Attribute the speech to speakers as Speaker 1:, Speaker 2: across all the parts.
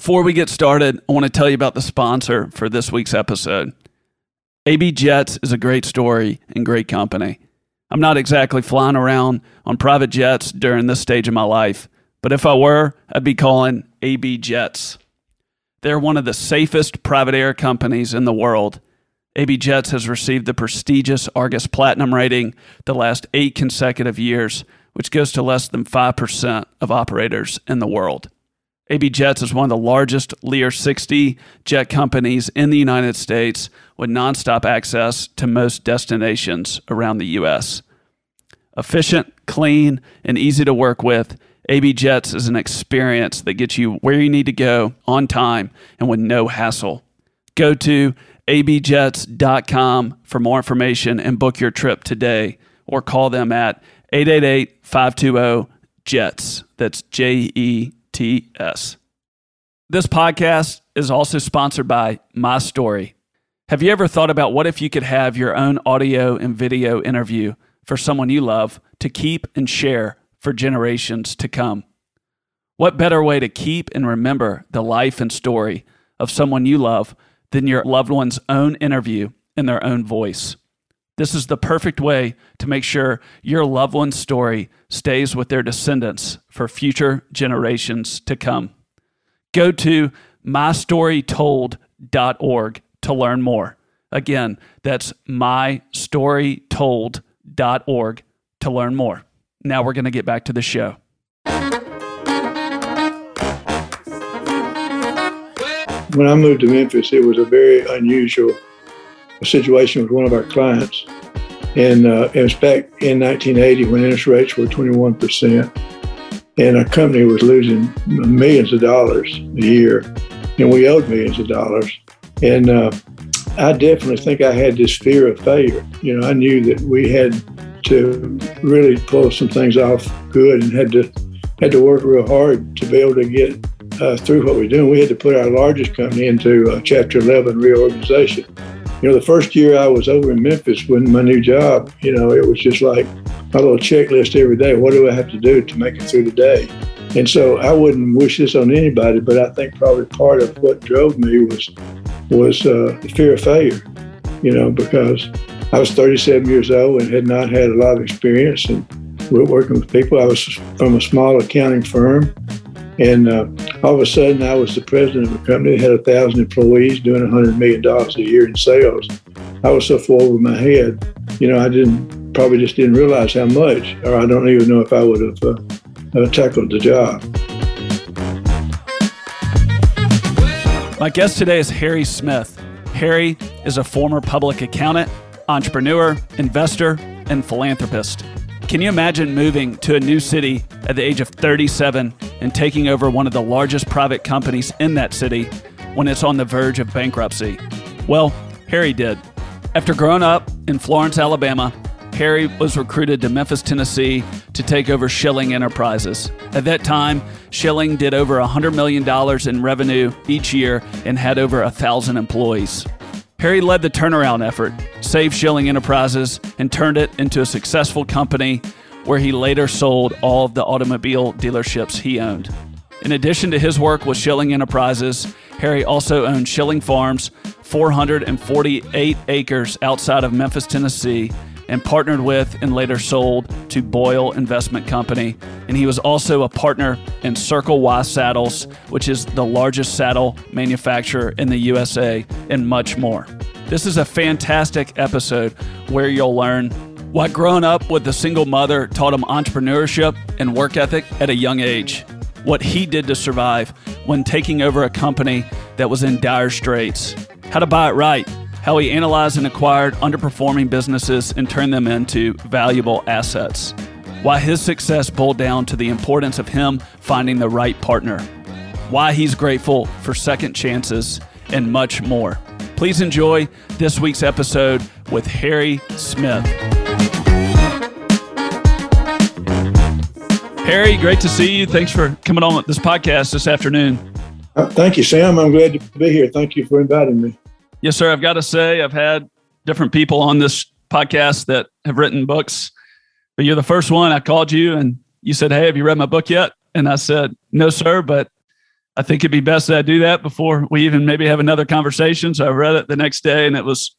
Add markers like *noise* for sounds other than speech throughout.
Speaker 1: Before we get started, I want to tell you about the sponsor for this week's episode. AB Jets is a great story and great company. I'm not exactly flying around on private jets during this stage of my life, but if I were, I'd be calling AB Jets. They're one of the safest private air companies in the world. AB Jets has received the prestigious Argus Platinum rating the last eight consecutive years, which goes to less than 5% of operators in the world. AB Jets is one of the largest Lear 60 jet companies in the United States with nonstop access to most destinations around the U.S. Efficient, clean, and easy to work with, AB Jets is an experience that gets you where you need to go on time and with no hassle. Go to abjets.com for more information and book your trip today or call them at 888 520 JETS. That's J E TS. This podcast is also sponsored by My Story. Have you ever thought about what if you could have your own audio and video interview for someone you love to keep and share for generations to come? What better way to keep and remember the life and story of someone you love than your loved one's own interview in their own voice? This is the perfect way to make sure your loved one's story stays with their descendants for future generations to come. Go to mystorytold.org to learn more. Again, that's mystorytold.org to learn more. Now we're going to get back to the show.
Speaker 2: When I moved to Memphis, it was a very unusual situation with one of our clients. And uh, it was back in 1980 when interest rates were 21%. And our company was losing millions of dollars a year. And we owed millions of dollars. And uh, I definitely think I had this fear of failure. You know, I knew that we had to really pull some things off good and had to had to work real hard to be able to get uh, through what we're doing. We had to put our largest company into uh, Chapter 11 reorganization you know, the first year I was over in Memphis with my new job, you know, it was just like my little checklist every day. What do I have to do to make it through the day? And so I wouldn't wish this on anybody, but I think probably part of what drove me was was uh, the fear of failure. You know, because I was 37 years old and had not had a lot of experience and working with people. I was from a small accounting firm and uh, all of a sudden, I was the president of a company that had a thousand employees doing $100 million a year in sales. I was so full over my head, you know, I didn't probably just didn't realize how much, or I don't even know if I would have uh, uh, tackled the job.
Speaker 1: My guest today is Harry Smith. Harry is a former public accountant, entrepreneur, investor, and philanthropist. Can you imagine moving to a new city at the age of 37 and taking over one of the largest private companies in that city when it's on the verge of bankruptcy? Well, Harry did. After growing up in Florence, Alabama, Harry was recruited to Memphis, Tennessee to take over Schilling Enterprises. At that time, Schilling did over $100 million in revenue each year and had over 1,000 employees. Harry led the turnaround effort, saved Schilling Enterprises, and turned it into a successful company where he later sold all of the automobile dealerships he owned. In addition to his work with Schilling Enterprises, Harry also owned Schilling Farms, 448 acres outside of Memphis, Tennessee, and partnered with and later sold to Boyle Investment Company. And he was also a partner in Circle Y Saddles, which is the largest saddle manufacturer in the USA, and much more. This is a fantastic episode where you'll learn what growing up with a single mother taught him entrepreneurship and work ethic at a young age, what he did to survive when taking over a company that was in dire straits, how to buy it right how he analyzed and acquired underperforming businesses and turned them into valuable assets. Why his success boiled down to the importance of him finding the right partner. Why he's grateful for second chances and much more. Please enjoy this week's episode with Harry Smith. Harry, great to see you. Thanks for coming on this podcast this afternoon.
Speaker 2: Uh, thank you, Sam. I'm glad to be here. Thank you for inviting me.
Speaker 1: Yes, sir. I've got to say, I've had different people on this podcast that have written books, but you're the first one. I called you and you said, Hey, have you read my book yet? And I said, No, sir, but I think it'd be best that I do that before we even maybe have another conversation. So I read it the next day and it was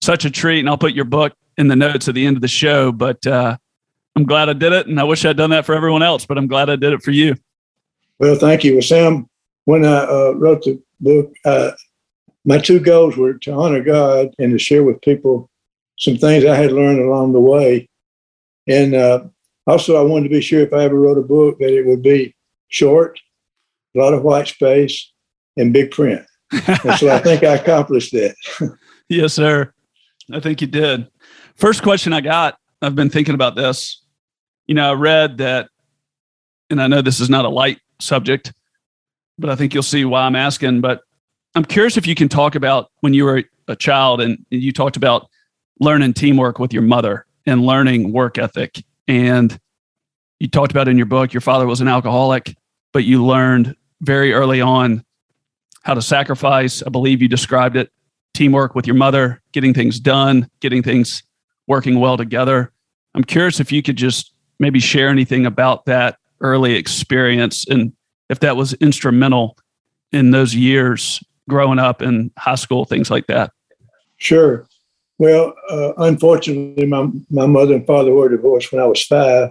Speaker 1: such a treat. And I'll put your book in the notes at the end of the show. But uh, I'm glad I did it. And I wish I'd done that for everyone else, but I'm glad I did it for you.
Speaker 2: Well, thank you. Well, Sam, when I uh, wrote the book, uh, my two goals were to honor God and to share with people some things I had learned along the way. And uh, also, I wanted to be sure if I ever wrote a book that it would be short, a lot of white space, and big print. and so I *laughs* think I accomplished that.
Speaker 1: yes, sir. I think you did. First question I got, I've been thinking about this. You know, I read that, and I know this is not a light subject, but I think you'll see why I'm asking. But I'm curious if you can talk about when you were a child and you talked about learning teamwork with your mother and learning work ethic. And you talked about in your book, your father was an alcoholic, but you learned very early on how to sacrifice. I believe you described it teamwork with your mother, getting things done, getting things working well together. I'm curious if you could just maybe share anything about that early experience and if that was instrumental in those years growing up in high school, things like that.
Speaker 2: Sure. Well, uh, unfortunately, my, my mother and father were divorced when I was five.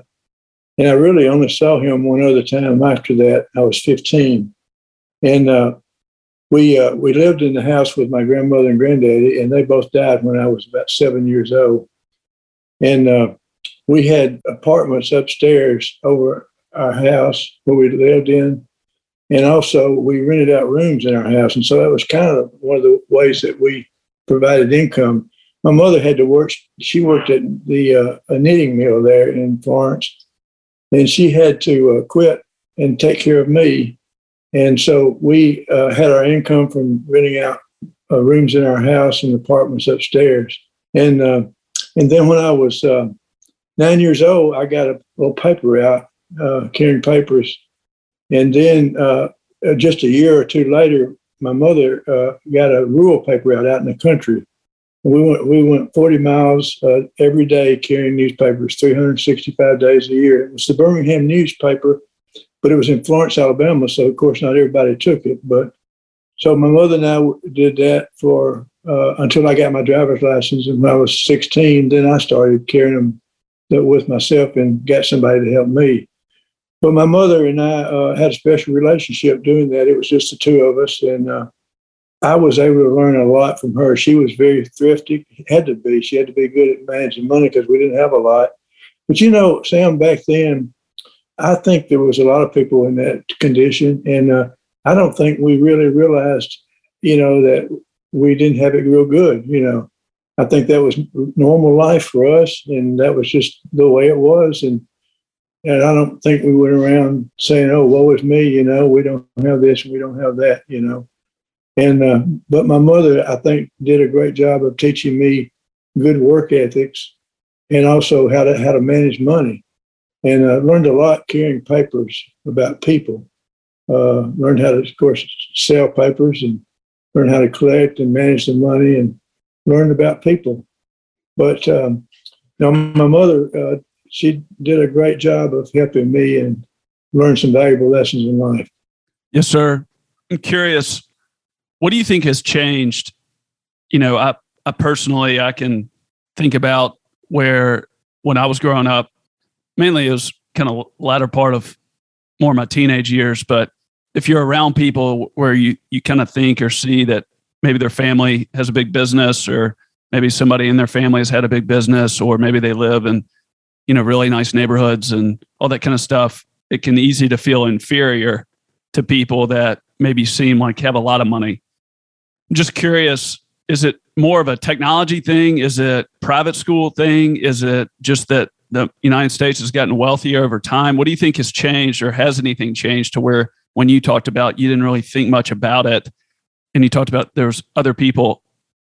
Speaker 2: And I really only saw him one other time after that. I was 15. And uh, we, uh, we lived in the house with my grandmother and granddaddy, and they both died when I was about seven years old. And uh, we had apartments upstairs over our house where we lived in. And also, we rented out rooms in our house. And so that was kind of one of the ways that we provided income my mother had to work. She worked at the uh, a knitting mill there in Florence, and she had to uh, quit and take care of me. And so we uh, had our income from renting out uh, rooms in our house and apartments upstairs. And uh, and then when I was uh, nine years old, I got a little paper out carrying papers, and then just a year or two later, my mother got a rural paper out out in the country. We went we went 40 miles uh, every day carrying newspapers 365 days a year. It was the birmingham newspaper but it was in florence alabama so of course not everybody took it. But so my mother and i did that for uh, until i got my driver's license and when i was 16 then i started carrying them with myself and got somebody to help me but my mother and i uh, had a special relationship doing that it was just the two of us and uh, I was able to learn a lot from her. She was very thrifty, had to be. She had to be good at managing money because we didn't have a lot. But you know, Sam, back then, I think there was a lot of people in that condition, and uh, I don't think we really realized, you know, that we didn't have it real good. You know, I think that was normal life for us, and that was just the way it was. And and I don't think we went around saying, "Oh, woe is me," you know, we don't have this and we don't have that, you know. And uh, but my mother, I think, did a great job of teaching me good work ethics and also how to how to manage money. And I learned a lot carrying papers about people. Uh, learned how to, of course, sell papers and learn how to collect and manage the money and learn about people. But um, now my mother, uh, she did a great job of helping me and learn some valuable lessons in life.
Speaker 1: Yes, sir. I'm curious what do you think has changed? You know, I, I personally, I can think about where when I was growing up, mainly it was kind of latter part of more my teenage years. But if you're around people where you, you kind of think or see that maybe their family has a big business or maybe somebody in their family has had a big business or maybe they live in, you know, really nice neighborhoods and all that kind of stuff, it can easy to feel inferior to people that maybe seem like have a lot of money I'm just curious is it more of a technology thing? Is it private school thing? Is it just that the United States has gotten wealthier over time? What do you think has changed or has anything changed to where when you talked about you didn't really think much about it and you talked about there's other people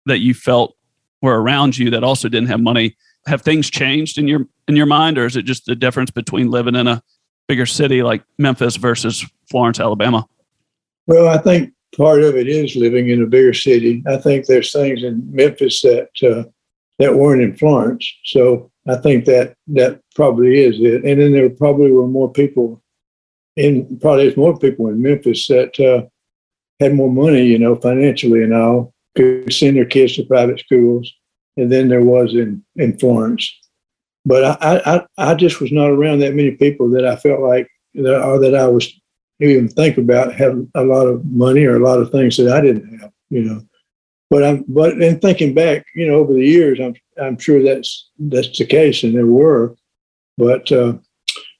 Speaker 1: that you felt were around you that also didn't have money have things changed in your in your mind or is it just the difference between living in a bigger city like Memphis versus Florence Alabama
Speaker 2: well I think part of it is living in a bigger city. I think there's things in Memphis that uh, that weren't in Florence. So I think that that probably is it. And then there probably were more people and probably there's more people in Memphis that uh, had more money, you know, financially and all, could send their kids to private schools, and then there was in in Florence. But I I, I just was not around that many people that I felt like that or that I was even think about having a lot of money or a lot of things that I didn't have, you know. But I'm but in thinking back, you know, over the years, I'm I'm sure that's that's the case, and there were, but uh,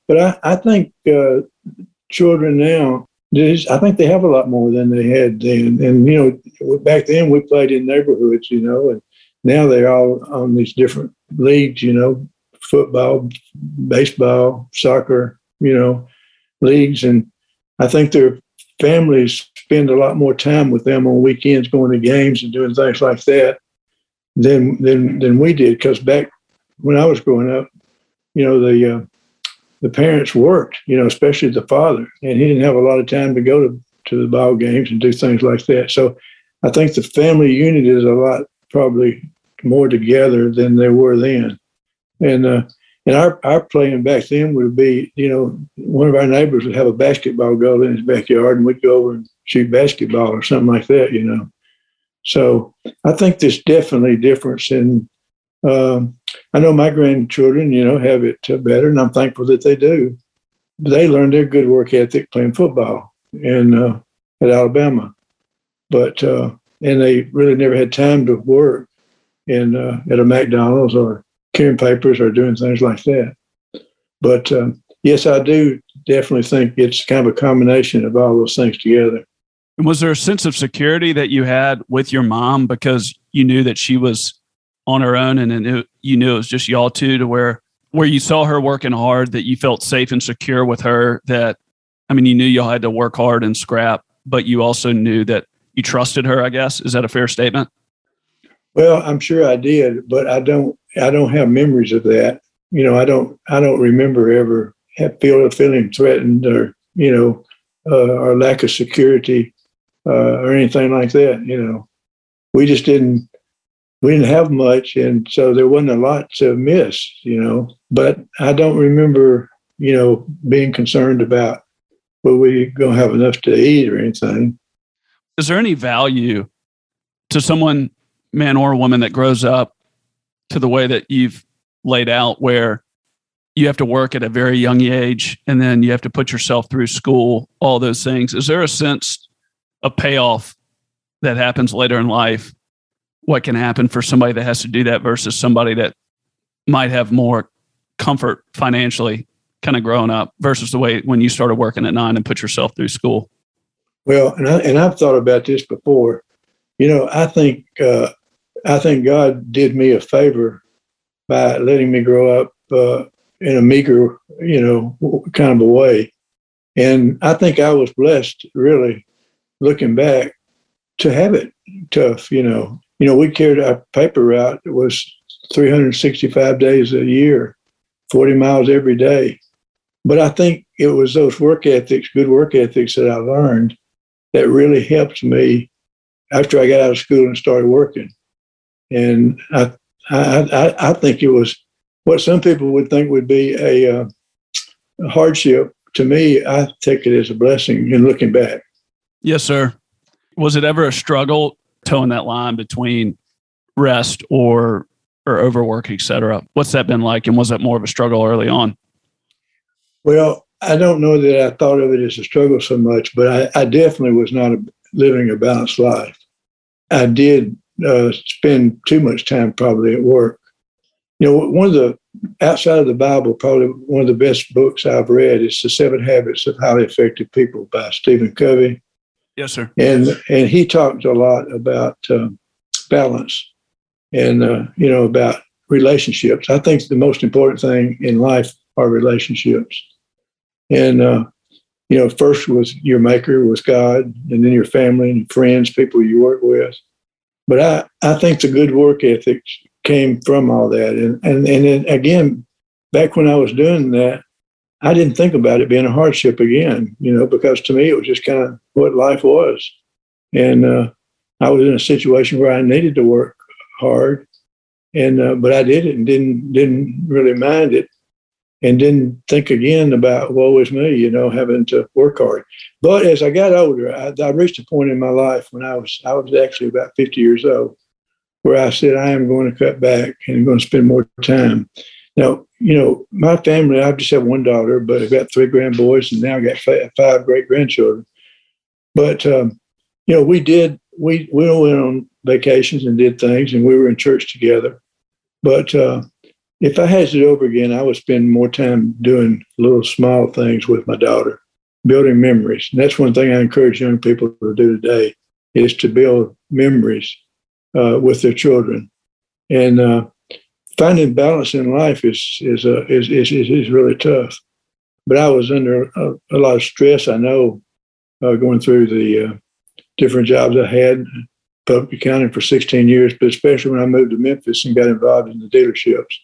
Speaker 2: but I I think uh, children now I think they have a lot more than they had then. And, you know, back then we played in neighborhoods, you know, and now they're all on these different leagues, you know, football, baseball, soccer, you know, leagues. And I think their families spend a lot more time with them on weekends going to games and doing things like that than than than we did. Because back when I was growing up, you know, the uh, the parents worked, you know, especially the father, and he didn't have a lot of time to go to, to the ball games and do things like that. So I think the family unit is a lot probably more together than they were then. And uh, and our, our playing back then would be, you know, one of our neighbors would have a basketball goal in his backyard and we'd go over and shoot basketball or something like that, you know. So I think there's definitely difference in um, I know my grandchildren, you know, have it better, and I'm thankful that they do. They learned their good work ethic playing football in uh, at Alabama, but uh, and they really never had time to work in uh, at a McDonald's or carrying papers or doing things like that. But um, yes, I do definitely think it's kind of a combination of all those things together.
Speaker 1: Was there a sense of security that you had with your mom because you knew that she was on her own, and then it, you knew it was just y'all two to where where you saw her working hard, that you felt safe and secure with her. That I mean, you knew y'all had to work hard and scrap, but you also knew that you trusted her. I guess is that a fair statement?
Speaker 2: Well, I'm sure I did, but I don't. I don't have memories of that. You know, I don't. I don't remember ever have feel feeling threatened or you know, uh, or lack of security uh, or anything like that. You know, we just didn't we didn't have much, and so there wasn't a lot to miss, you know. But I don't remember, you know, being concerned about were we going to have enough to eat or anything.
Speaker 1: Is there any value to someone, man or woman, that grows up to the way that you've laid out, where you have to work at a very young age and then you have to put yourself through school, all those things? Is there a sense of payoff that happens later in life what can happen for somebody that has to do that versus somebody that might have more comfort financially kind of growing up versus the way when you started working at nine and put yourself through school
Speaker 2: well and, I, and i've thought about this before you know i think uh, i think god did me a favor by letting me grow up uh, in a meager you know kind of a way and i think i was blessed really looking back to have it tough you know you know, we carried our paper route. It was 365 days a year, 40 miles every day. But I think it was those work ethics, good work ethics that I learned that really helped me after I got out of school and started working. And I, I, I think it was what some people would think would be a, uh, a hardship. To me, I take it as a blessing in looking back.
Speaker 1: Yes, sir. Was it ever a struggle toeing that line between rest or or overwork, et cetera. What's that been like? And was that more of a struggle early on?
Speaker 2: Well, I don't know that I thought of it as a struggle so much, but I, I definitely was not a, living a balanced life. I did uh, spend too much time probably at work. You know, one of the outside of the Bible, probably one of the best books I've read is The Seven Habits of Highly Effective People by Stephen Covey.
Speaker 1: Yes, sir.
Speaker 2: And and he talked a lot about um, balance and uh, you know about relationships. I think the most important thing in life are relationships. And uh, you know, first was your maker was God, and then your family and friends, people you work with. But I, I think the good work ethic came from all that. And and and then again, back when I was doing that, I didn't think about it being a hardship again, you know, because to me it was just kind of what life was. And uh, I was in a situation where I needed to work hard, and uh, but I did it and didn't didn't really mind it. And didn't think again about woe is me, you know, having to work hard. But as I got older, I, I reached a point in my life when I was I was actually about 50 years old, where I said I am going to cut back and I'm going to spend more time. Now, you know, my family, I just have one daughter, but I've got three grandboys and now I've got five great grandchildren. But um, you know, we did we we went on vacations and did things, and we were in church together. But uh, if I had it over again, I would spend more time doing little small things with my daughter, building memories. And that's one thing I encourage young people to do today is to build memories uh, with their children. And uh, finding balance in life is is, uh, is, is is really tough. But I was under a, a lot of stress. I know uh, going through the uh, different jobs I had, public accounting for 16 years, but especially when I moved to Memphis and got involved in the dealerships.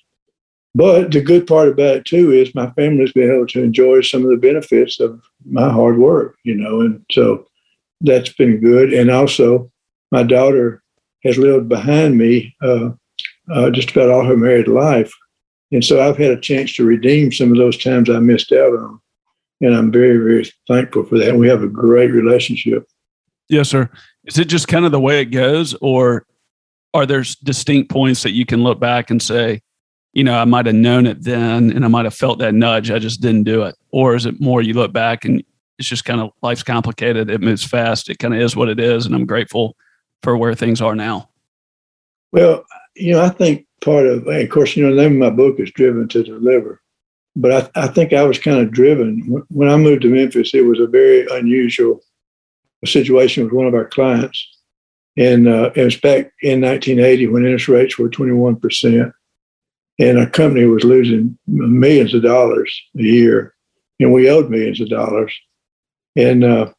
Speaker 2: But the good part about it too is my family's been able to enjoy some of the benefits of my hard work, you know, and so that's been good. And also, my daughter has lived behind me uh, uh, just about all her married life, and so I've had a chance to redeem some of those times I missed out on, and I'm very, very thankful for that. And we have a great relationship.
Speaker 1: Yes, sir. Is it just kind of the way it goes, or are there distinct points that you can look back and say, you know, I might have known it then and I might have felt that nudge. I just didn't do it. Or is it more you look back and it's just kind of life's complicated. It moves fast. It kind of is what it is. And I'm grateful for where things are now.
Speaker 2: Well, you know, I think part of, of course, you know, the name of my book is Driven to Deliver. But I, I think I was kind of driven. When I moved to Memphis, it was a very unusual situation with one of our clients. And uh, it was back in 1980 when interest rates were 21% and our company was losing millions of dollars a year, and we owed millions of dollars. And uh,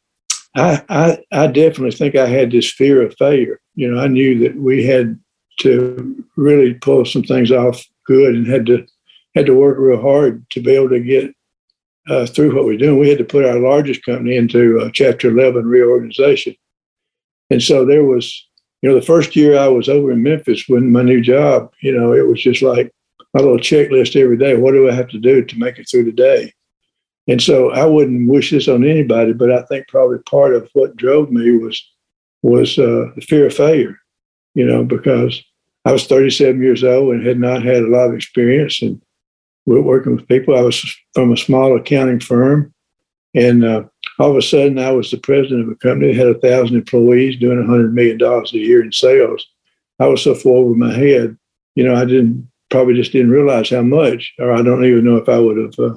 Speaker 2: I, I, I definitely think I had this fear of failure. You know, I knew that we had to really pull some things off good, and had to had to work real hard to be able to get uh, through what we're doing. We had to put our largest company into uh, Chapter 11 reorganization, and so there was. You know, the first year I was over in Memphis with my new job, you know, it was just like my little checklist every day. What do I have to do to make it through the day? And so I wouldn't wish this on anybody, but I think probably part of what drove me was was uh, the fear of failure. You know, because I was 37 years old and had not had a lot of experience and working with people. I was from a small accounting firm, and uh, all of a sudden I was the president of a company that had a thousand employees doing 100 million dollars a year in sales. I was so full over my head, you know, I didn't probably just didn't realize how much, or I don't even know if I would have uh,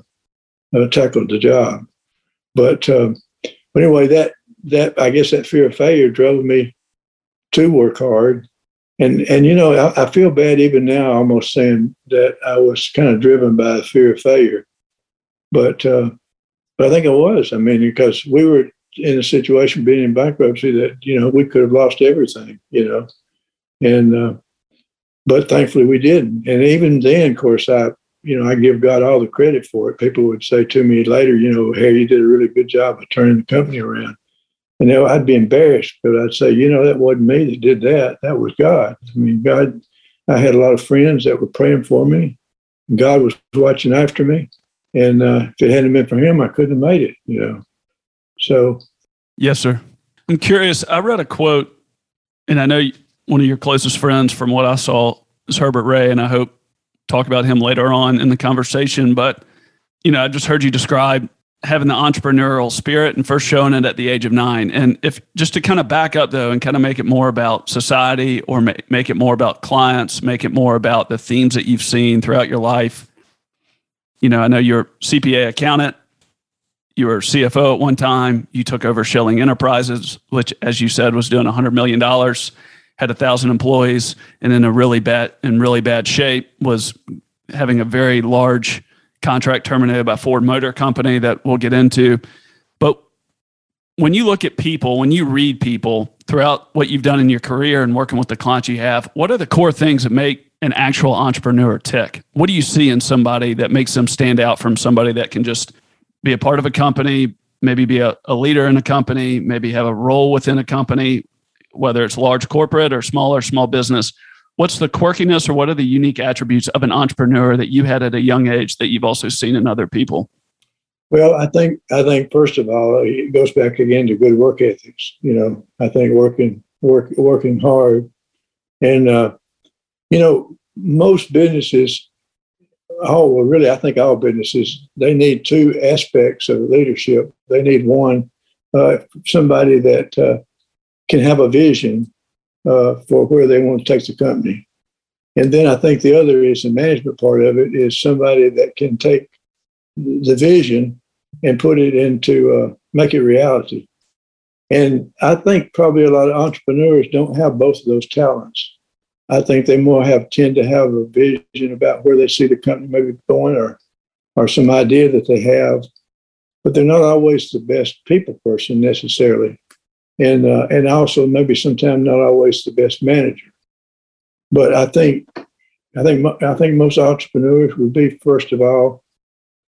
Speaker 2: uh, tackled the job. But, um, anyway, that that I guess that fear of failure drove me to work hard, and and you know I, I feel bad even now, almost saying that I was kind of driven by fear of failure, but uh, but I think I was. I mean, because we were in a situation being in bankruptcy that you know we could have lost everything, you know, and uh, but thankfully we didn't. And even then, of course, I, you know, I give God all the credit for it. People would say to me later, you know, hey, you did a really good job of turning the company around. And know, I'd be embarrassed, but I'd say, you know, that wasn't me that did that. That was God. I mean, God, I had a lot of friends that were praying for me. God was watching after me. And uh, if it hadn't been for him, I couldn't have made it, you know. So.
Speaker 1: Yes, sir. I'm curious. I read a quote, and I know one of your closest friends, from what I saw, is Herbert Ray, and I hope talk about him later on in the conversation. But you know, I just heard you describe having the entrepreneurial spirit and first showing it at the age of nine. And if just to kind of back up though, and kind of make it more about society, or make, make it more about clients, make it more about the themes that you've seen throughout your life. You know, I know you're CPA accountant. You were CFO at one time. You took over Schilling Enterprises, which, as you said, was doing $100 million had a thousand employees and in a really bad in really bad shape was having a very large contract terminated by Ford Motor Company that we'll get into. But when you look at people, when you read people throughout what you've done in your career and working with the clients you have, what are the core things that make an actual entrepreneur tick? What do you see in somebody that makes them stand out from somebody that can just be a part of a company, maybe be a, a leader in a company, maybe have a role within a company? Whether it's large corporate or smaller small business what's the quirkiness or what are the unique attributes of an entrepreneur that you had at a young age that you've also seen in other people?
Speaker 2: Well, I think I think first of all, it goes back again to good work ethics. You know, I think working work working hard, and uh, you know, most businesses, oh well, really, I think all businesses they need two aspects of leadership. They need one, uh, somebody that uh, can have a vision uh, for where they want to take the company. And then I think the other is the management part of it is somebody that can take the vision and put it into uh, make it reality. And I think probably a lot of entrepreneurs don't have both of those talents. I think they more have tend to have a vision about where they see the company maybe going or or some idea that they have, but they're not always the best people person necessarily and uh, and also maybe sometimes not always the best manager. But I think I think I think most entrepreneurs would be first of all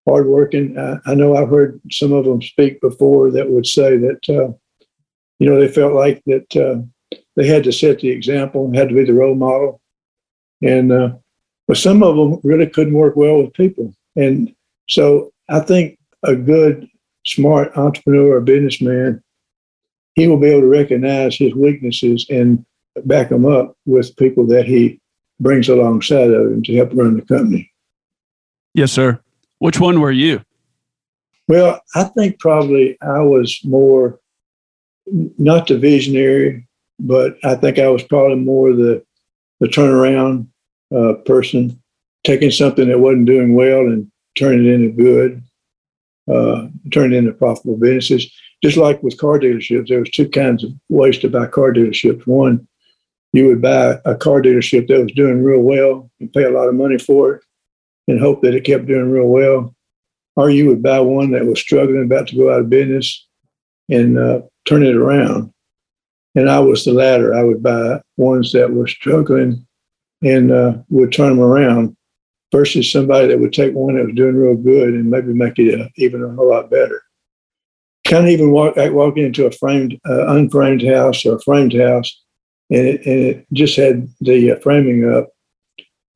Speaker 2: hardworking. I, I know I've heard some of them speak before that would say that uh, you know they felt like that uh, they had to set the example, had to be the role model, and uh, but some of them really couldn't work well with people, and so I think a good smart entrepreneur or businessman he will be able to recognize his weaknesses and back them up with people that he brings alongside of him to help run the company.
Speaker 1: Yes, sir. Which one were you?
Speaker 2: Well, I think probably I was more not the visionary, but I think I was probably more the the turnaround uh, person, taking something that wasn't doing well and turning it into good, uh, turning it into profitable businesses just like with car dealerships, there was two kinds of ways to buy car dealerships. One, you would buy a car dealership that was doing real well and pay a lot of money for it and hope that it kept doing real well. Or you would buy one that was struggling, about to go out of business and uh, turn it around. And I was the latter. I would buy ones that were struggling and uh, would turn them around versus somebody that would take one that was doing real good and maybe make it uh, even a whole lot better can't even walk walk into a framed, uh, unframed house or a framed house, and it, and it just had the uh, framing up.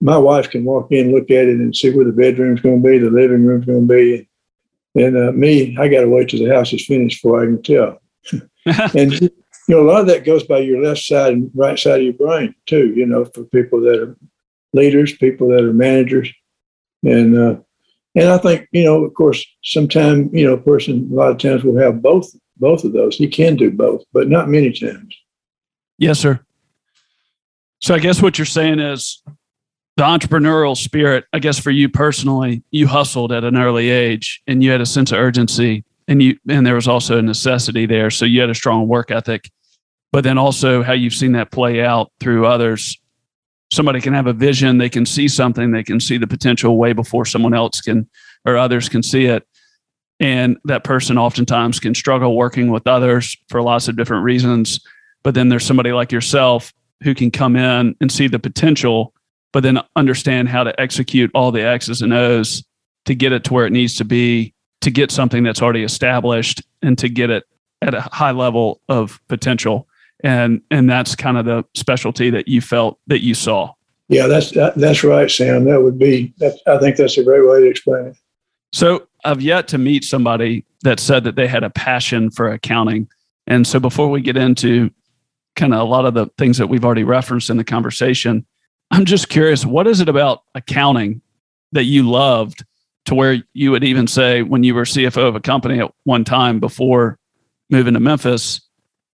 Speaker 2: My wife can walk in, look at it, and see where the bedroom's going to be, the living room's going to be. And uh, me, I got to wait till the house is finished before I can tell. *laughs* and you know, a lot of that goes by your left side and right side of your brain too. You know, for people that are leaders, people that are managers, and uh, and I think, you know, of course, sometimes, you know, a person a lot of times will have both both of those. He can do both, but not many times.
Speaker 1: Yes, sir. So I guess what you're saying is the entrepreneurial spirit, I guess for you personally, you hustled at an early age and you had a sense of urgency and you and there was also a necessity there. So you had a strong work ethic. But then also how you've seen that play out through others somebody can have a vision, they can see something, they can see the potential way before someone else can or others can see it. And that person oftentimes can struggle working with others for lots of different reasons. But then there's somebody like yourself who can come in and see the potential, but then understand how to execute all the X's and O's to get it to where it needs to be, to get something that's already established and to get it at a high level of potential and and that's kind of the specialty that you felt that you saw.
Speaker 2: Yeah, that's that, that's right, Sam. That would be. That, I think that's a great way to explain it.
Speaker 1: So I've yet to meet somebody that said that they had a passion for accounting. And so before we get into kind of a lot of the things that we've already referenced in the conversation, I'm just curious, what is it about accounting that you loved to where you would even say when you were CFO of a company at one time before moving to Memphis,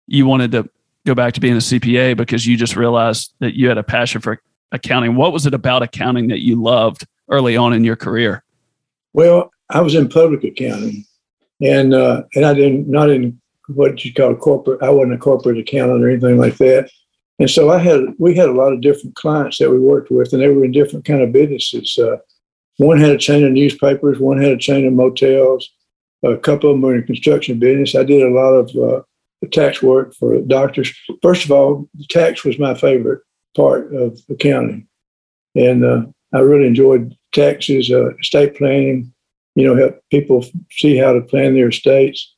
Speaker 1: you wanted to go back to being a CPA because you just realized that you had a passion for accounting. What was it about accounting that you loved early on in your career?
Speaker 2: Well, I was in public accounting, and uh, and I didn't not in what you call corporate. I wasn't a corporate accountant or anything like that. And so I had we had a lot of different clients that we worked with, and they were in different kind of businesses. Uh, one had a chain of newspapers, one had a chain of motels. A couple of them were in construction business. I did a lot of uh, tax work for doctors. First of all, tax was my favorite part of accounting, and uh, I really enjoyed taxes, uh, estate planning. You know, help people see how to plan their estates.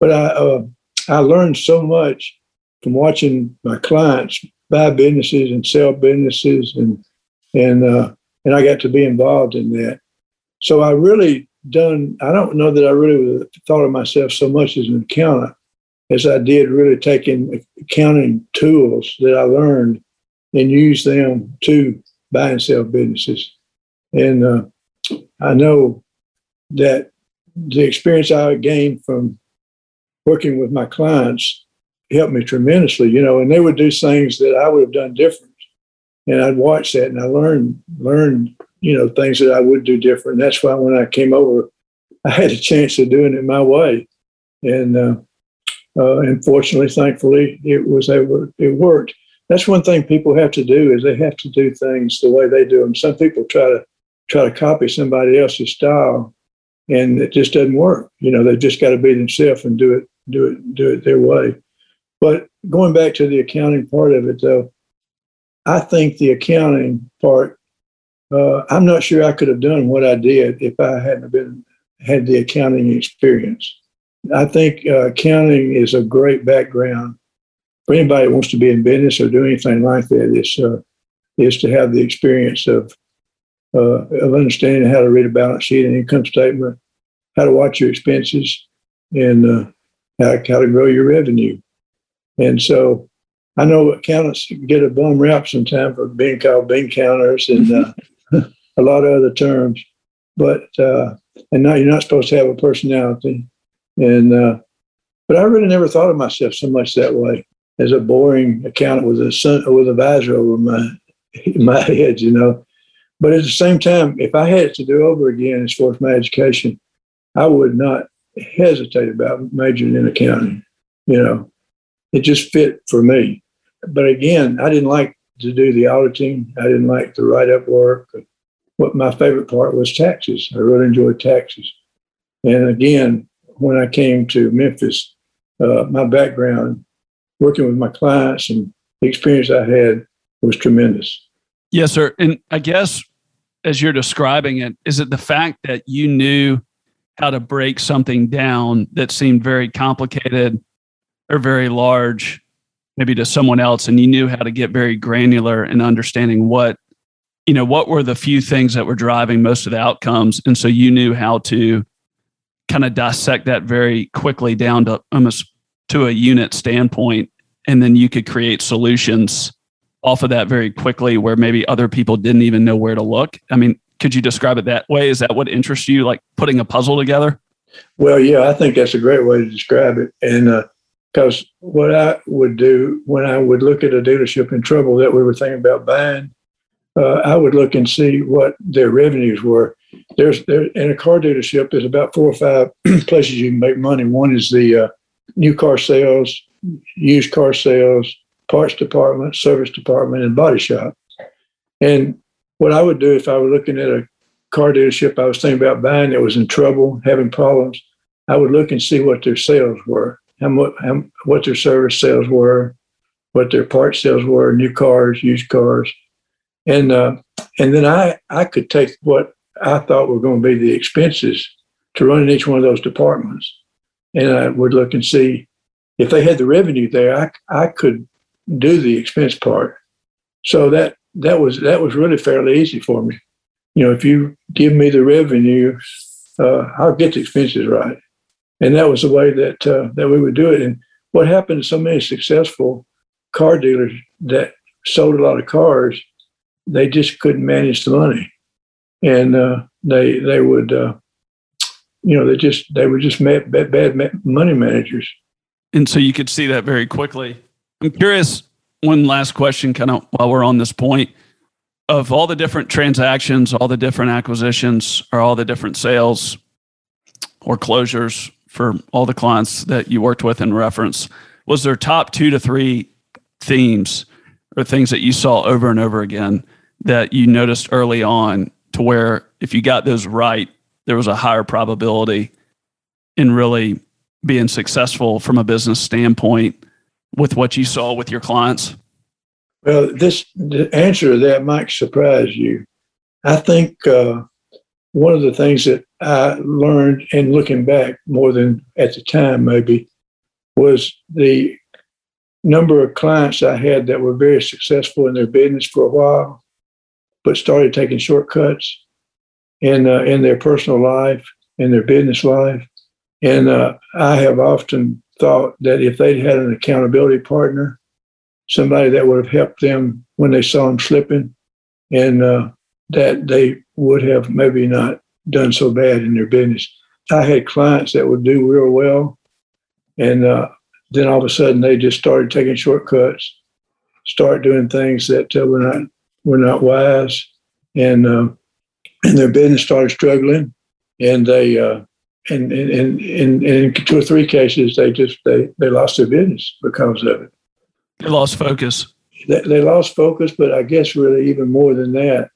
Speaker 2: But I uh, I learned so much from watching my clients buy businesses and sell businesses, and and uh, and I got to be involved in that. So I really done. I don't know that I really thought of myself so much as an accountant as I did really taking accounting tools that I learned and use them to buy and sell businesses. And uh, I know that the experience I gained from working with my clients helped me tremendously, you know, and they would do things that I would have done different. And I'd watch that and I learned, learned, you know, things that I would do different. That's why when I came over, I had a chance of doing it my way. And, uh, uh, and fortunately, thankfully, it was able, it worked. That's one thing people have to do is they have to do things the way they do them. Some people try to try to copy somebody else's style, and it just doesn't work. You know, they've just got to be themselves and do it, do it, do it their way. But going back to the accounting part of it, though, I think the accounting part, uh, I'm not sure I could have done what I did if I hadn't been had the accounting experience. I think uh, accounting is a great background for anybody that wants to be in business or do anything like that. Is uh, is to have the experience of uh, of understanding how to read a balance sheet and income statement, how to watch your expenses, and uh, how, how to grow your revenue. And so I know accountants get a bum rap sometimes for being called bean counters and uh, *laughs* a lot of other terms, but uh, and now you're not supposed to have a personality. And uh, but I really never thought of myself so much that way as a boring accountant with a with a visor over my *laughs* my head, you know. But at the same time, if I had to do over again as far as my education, I would not hesitate about majoring in accounting. You know, it just fit for me. But again, I didn't like to do the auditing. I didn't like the write up work. What my favorite part was taxes. I really enjoyed taxes. And again, when I came to Memphis, uh, my background working with my clients and the experience I had was tremendous.
Speaker 1: Yes, sir. And I guess as you're describing it, is it the fact that you knew how to break something down that seemed very complicated or very large, maybe to someone else, and you knew how to get very granular in understanding what, you know, what were the few things that were driving most of the outcomes. And so you knew how to kind of dissect that very quickly down to almost to a unit standpoint. And then you could create solutions off of that very quickly where maybe other people didn't even know where to look. I mean, could you describe it that way? Is that what interests you, like putting a puzzle together?
Speaker 2: Well, yeah, I think that's a great way to describe it. And because uh, what I would do when I would look at a dealership in trouble that we were thinking about buying, uh, I would look and see what their revenues were. There's there in a car dealership. There's about four or five *clears throat* places you can make money. One is the uh, new car sales, used car sales, parts department, service department, and body shop. And what I would do if I were looking at a car dealership I was thinking about buying that was in trouble, having problems, I would look and see what their sales were, how much, how, what their service sales were, what their parts sales were, new cars, used cars, and uh, and then I I could take what I thought were going to be the expenses to run each one of those departments, and I would look and see if they had the revenue there. I I could do the expense part, so that that was that was really fairly easy for me. You know, if you give me the revenue, uh, I'll get the expenses right, and that was the way that uh, that we would do it. And what happened to so many successful car dealers that sold a lot of cars, they just couldn't manage the money, and uh, they they would, uh, you know, they just they were just bad, bad money managers.
Speaker 1: And so you could see that very quickly. I'm curious one last question, kind of while we're on this point of all the different transactions, all the different acquisitions, or all the different sales or closures for all the clients that you worked with in reference, was there top two to three themes or things that you saw over and over again that you noticed early on to where if you got those right, there was a higher probability in really being successful from a business standpoint with what you saw with your clients?
Speaker 2: Well, this the answer to that might surprise you. I think uh, one of the things that I learned in looking back more than at the time maybe was the number of clients I had that were very successful in their business for a while, but started taking shortcuts in uh, in their personal life, in their business life, and uh, I have often thought that if they'd had an accountability partner, somebody that would have helped them when they saw them slipping, and uh, that they would have maybe not done so bad in their business. I had clients that would do real well, and uh, then all of a sudden they just started taking shortcuts, start doing things that uh, were not were not wise, and uh, and their business started struggling, and they uh, and in in in two or three cases they just they they lost their business because of it.
Speaker 1: They lost focus.
Speaker 2: They, they lost focus, but I guess really even more than that,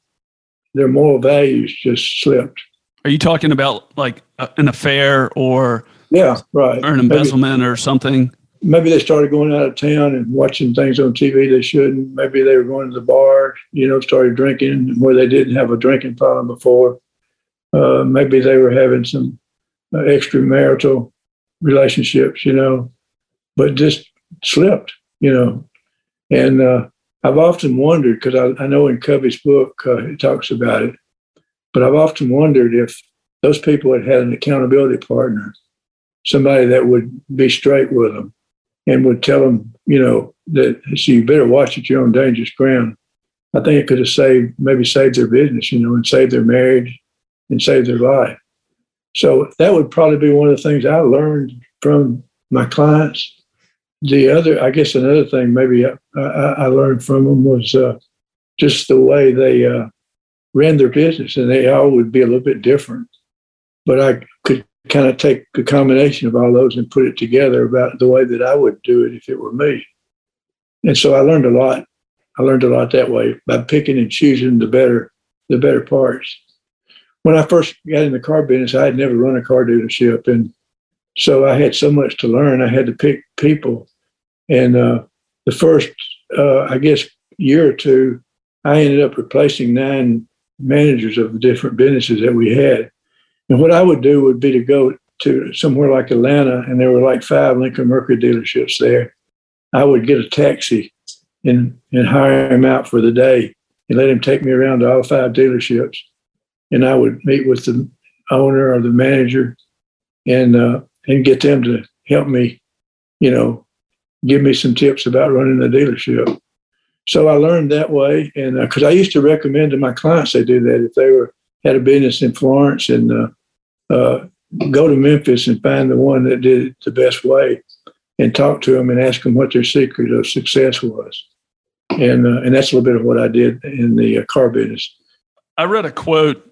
Speaker 2: their moral values just slipped.
Speaker 1: Are you talking about like an affair or
Speaker 2: yeah, right,
Speaker 1: or an embezzlement maybe, or something?
Speaker 2: Maybe they started going out of town and watching things on TV they shouldn't. Maybe they were going to the bar, you know, started drinking where they didn't have a drinking problem before. Uh, maybe they were having some uh, extramarital relationships, you know, but just slipped, you know. And uh, I've often wondered, because I, I, know in Covey's book uh, he talks about it, but I've often wondered if those people had had an accountability partner, somebody that would be straight with them and would tell them, you know, that so you better watch at your own dangerous ground. I think it could have saved, maybe saved their business, you know, and saved their marriage and saved their life. So that would probably be one of the things I learned from my clients. The other, I guess, another thing maybe I, I, I learned from them was uh, just the way they uh, ran their business, and they all would be a little bit different. But I could kind of take a combination of all those and put it together about the way that I would do it if it were me. And so I learned a lot. I learned a lot that way by picking and choosing the better, the better parts when I first got in the car business, I had never run a car dealership, and so I had so much to learn. I had to pick people, and uh, the first, uh, I guess, year or two, I ended up replacing nine managers of the different businesses that we had. And what I would do would be to go to somewhere like Atlanta, and there were like five Lincoln Mercury dealerships there. I would get a taxi and and hire him out for the day and let him take me around to all five dealerships and I would meet with the owner or the manager and uh, and get them to help me, you know, give me some tips about running the dealership. So I learned that way, and because uh, I used to recommend to my clients they do that if they were had a business in Florence and uh, uh, go to Memphis and find the one that did it the best way, and talk to them and ask them what their secret of success was, and uh, and that's a little bit of what I did in the uh, car business.
Speaker 1: I read a quote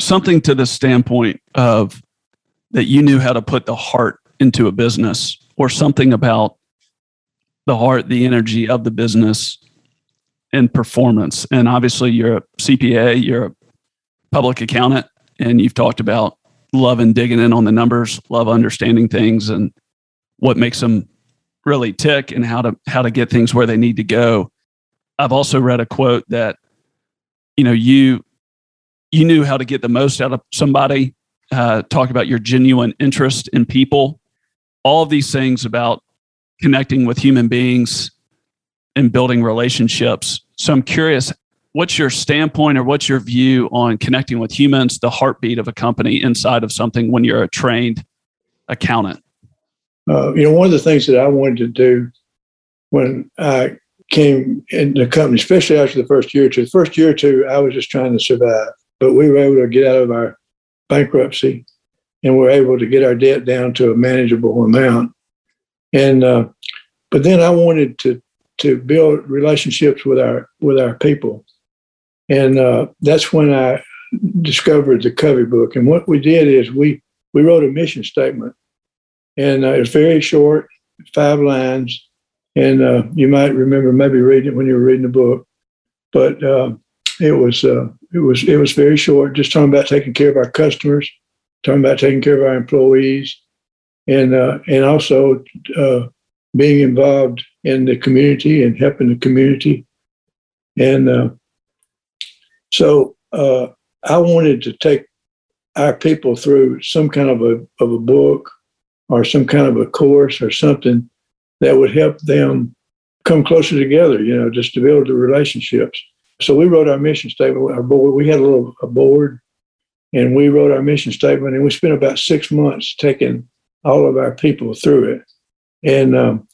Speaker 1: something to the standpoint of that you knew how to put the heart into a business or something about the heart, the energy of the business and performance. And obviously, you're a CPA, you're a public accountant, and you've talked about love and digging in on the numbers, love understanding things and what makes them really tick and how to how to get things where they need to go. I've also read a quote that you know you you knew how to get the most out of somebody. Uh, talk about your genuine interest in people. All of these things about connecting with human beings and building relationships. So I'm curious, what's your standpoint or what's your view on connecting with humans, the heartbeat of a company inside of something when you're a trained accountant?
Speaker 2: Uh, you know, one of the things that I wanted to do when I came in the company, especially after the first year or two, the first year or two, I was just trying to survive but we were able to get out of our bankruptcy and we're able to get our debt down to a manageable amount. And uh, but then I wanted to to build relationships with our with our people, and uh, that's when I discovered the Covey book. And what we did is we we wrote a mission statement, and uh, very short, five lines, and uh, you might remember maybe reading it when you were reading the book, but uh, it was uh, it was it was very short, just talking about taking care of our customers, talking about taking care of our employees, and uh, and also uh, being involved in the community and helping the community. And so uh, I wanted to take our people through some kind of a of a book or some kind of a course or something that would help them come closer together, you know, just to build the relationships. So we wrote our mission statement. Our board, we had a little a board, and we wrote our mission statement, and we spent about six months taking all of our people through it. And um,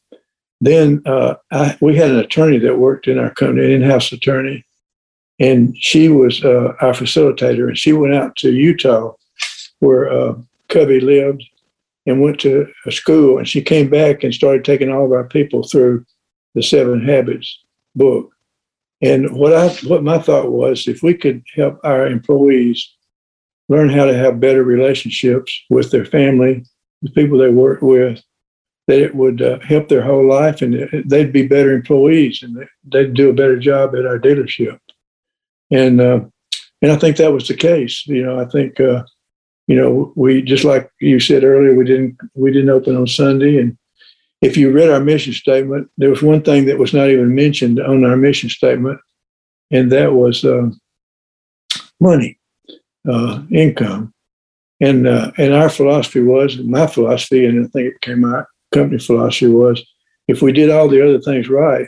Speaker 2: then uh, I, we had an attorney that worked in our company, an in-house attorney, and she was uh, our facilitator. And she went out to Utah, where uh, Covey lived, and went to a school. And she came back and started taking all of our people through the Seven Habits book. And what I what my thought was, if we could help our employees learn how to have better relationships with their family, the people they work with, that it would uh, help their whole life and they'd be better employees and they'd do a better job at our dealership. And uh, and I think that was the case. You know, I think uh, you know we just like you said earlier, we didn't we didn't open on Sunday, and if you read our mission statement, there was one thing that was not even mentioned on our mission statement, and that was uh, money, uh, income. And uh, and our philosophy was, my philosophy, and I think it came out, company philosophy was, if we did all the other things right,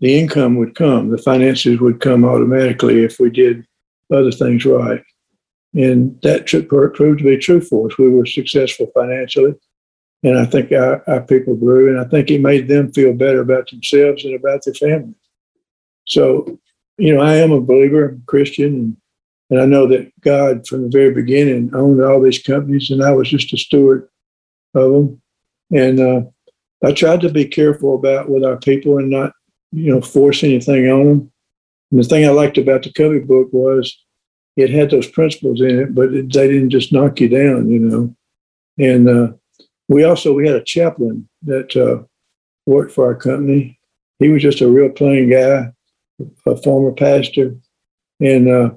Speaker 2: the income would come, the finances would come automatically if we did other things right. And that proved to be true for us. We were successful financially and I think our, our people grew, and I think it made them feel better about themselves and about their family. So, you know, I am a believer, I'm a Christian, and, and I know that God, from the very beginning, owned all these companies, and I was just a steward of them. And uh, I tried to be careful about with our people and not, you know, force anything on them. And the thing I liked about the Covey book was it had those principles in it, but it, they didn't just knock you down, you know. And uh, we also we had a chaplain that uh, worked for our company. He was just a real plain guy, a former pastor, and uh,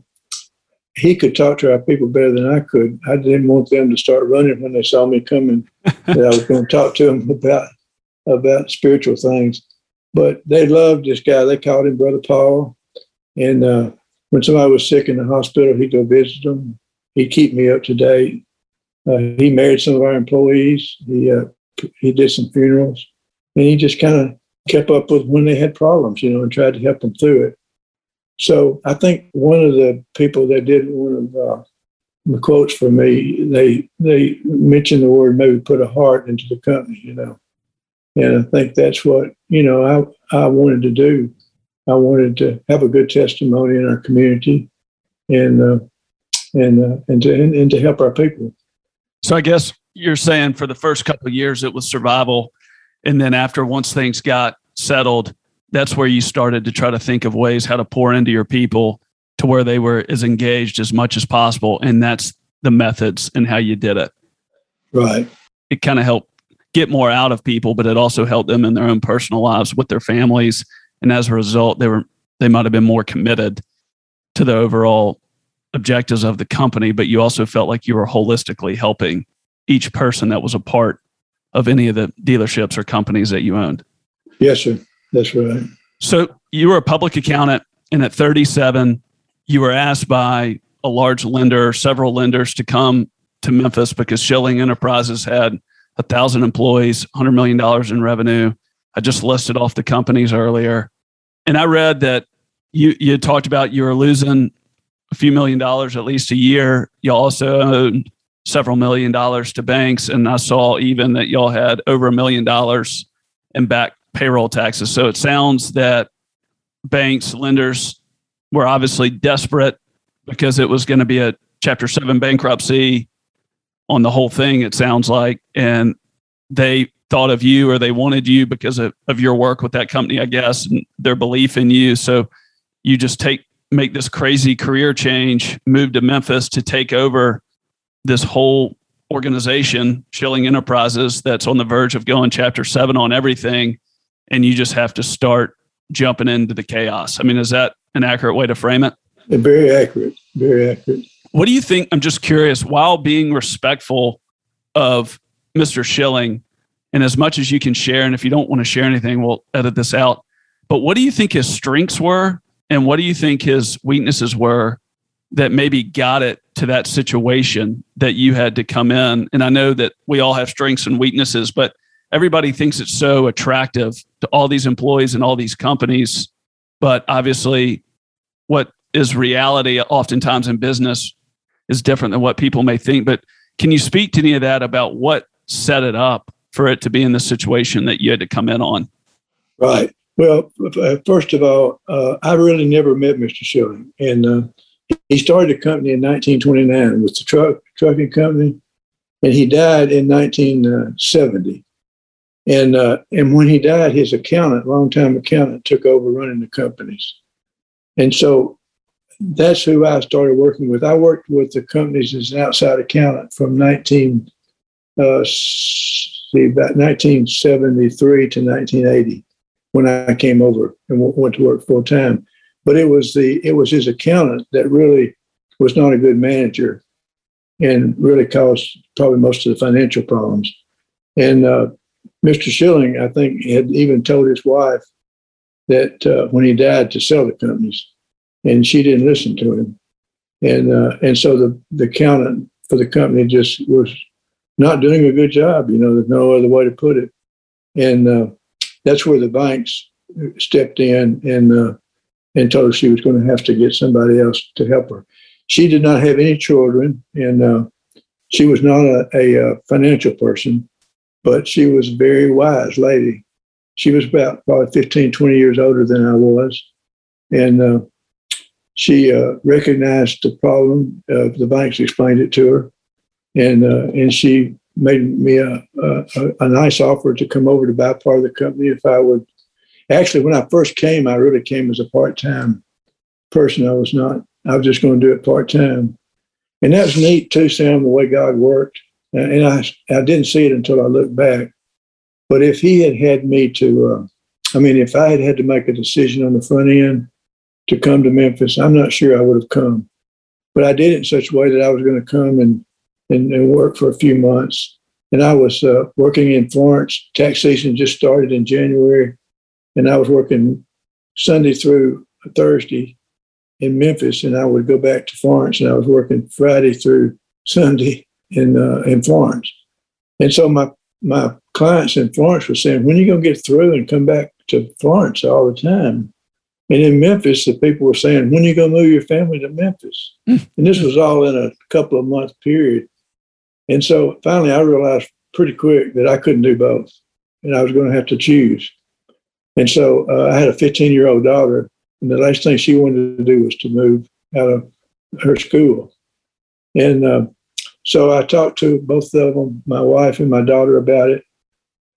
Speaker 2: he could talk to our people better than I could. I didn't want them to start running when they saw me coming. that I was going to talk to them *laughs* about about spiritual things, but they loved this guy. They called him Brother Paul, and uh, when somebody was sick in the hospital, he'd go visit them. He'd keep me up to date. Uh, he married some of our employees. He uh, he did some funerals, and he just kind of kept up with when they had problems, you know, and tried to help them through it. So I think one of the people that did one of uh, the quotes for me, they they mentioned the word maybe put a heart into the company, you know, and I think that's what you know I I wanted to do. I wanted to have a good testimony in our community, and uh, and uh, and to and, and to help our people.
Speaker 1: So I guess you're saying for the first couple of years it was survival, and then after once things got settled, that's where you started to try to think of ways how to pour into your people to where they were as engaged as much as possible, and that's the methods and how you did it.
Speaker 2: Right.
Speaker 1: It kind of helped get more out of people, but it also helped them in their own personal lives with their families, and as a result, they were they might have been more committed to the overall objectives of the company, but you also felt like you were holistically helping each person that was a part of any of the dealerships or companies that you owned.
Speaker 2: Yes, sir. That's right.
Speaker 1: So you were a public accountant, and at 37, you were asked by a large lender, several lenders, to come to Memphis because Schilling Enterprises had a thousand employees, $100 million in revenue. I just listed off the companies earlier. And I read that you, you talked about you were losing a few million dollars at least a year. You also owned several million dollars to banks, and I saw even that y'all had over a million dollars in back payroll taxes. So it sounds that banks, lenders were obviously desperate because it was going to be a Chapter Seven bankruptcy on the whole thing. It sounds like, and they thought of you or they wanted you because of, of your work with that company, I guess, and their belief in you. So you just take make this crazy career change, move to Memphis to take over this whole organization, Schilling Enterprises, that's on the verge of going chapter seven on everything. And you just have to start jumping into the chaos. I mean, is that an accurate way to frame it?
Speaker 2: Very accurate. Very accurate.
Speaker 1: What do you think? I'm just curious, while being respectful of Mr. Schilling, and as much as you can share, and if you don't want to share anything, we'll edit this out. But what do you think his strengths were and what do you think his weaknesses were that maybe got it to that situation that you had to come in? And I know that we all have strengths and weaknesses, but everybody thinks it's so attractive to all these employees and all these companies. But obviously, what is reality oftentimes in business is different than what people may think. But can you speak to any of that about what set it up for it to be in the situation that you had to come in on?
Speaker 2: Right. Well, uh, first of all, uh, I really never met Mr. Schilling, and uh, he started a company in 1929 with the truck trucking company, and he died in 1970. And uh, and when he died, his accountant, longtime accountant, took over running the companies, and so that's who I started working with. I worked with the companies as an outside accountant from 19 uh, see about 1973 to 1980 when I came over and went to work full time. But it was the it was his accountant that really was not a good manager, and really caused probably most of the financial problems. And uh, Mr. Schilling, I think, had even told his wife that uh, when he died to sell the companies, and she didn't listen to him. And uh, and so the the accountant for the company just was not doing a good job. You know, there's no other way to put it. And uh, that's where the banks stepped in and uh, and told her she was going to have to get somebody else to help her. She did not have any children, and uh, she was not a, a, a, uh, financial person, but she was a very wise lady. She was about probably 15, 20 years older than I was. And uh, she uh, recognized the problem. the banks explained it to her and uh, and she made me a, a, a nice offer to come over to buy part of the company if I would. Actually, when I first came, I really came as a part time person. I was not. I was just going to do it part time, and that's neat too, Sam. The way God worked, and I I didn't see it until I looked back. But if He had had me to, uh, I mean, if I had had to make a decision on the front end to come to Memphis, I'm not sure I would have come. But I did it in such a way that I was going to come and and, and worked for a few months. And I was uh, working in Florence. Tax season just started in January, and I was working Sunday through Thursday in Memphis, and I would go back to Florence, and I was working Friday through Sunday in uh, in Florence. And so my my clients in Florence were saying, "When are you going to get through and come back to Florence all the time?" And in Memphis, the people were saying, "When are you going to move your family to Memphis?" Mm. And this was all in a couple of month period. And so finally, I realized pretty quick that I couldn't do both, and I was going to have to choose. And so uh, I had a 15 year old daughter, and the last thing she wanted to do was to move out of her school. And uh, so I talked to both of them, my wife and my daughter, about it.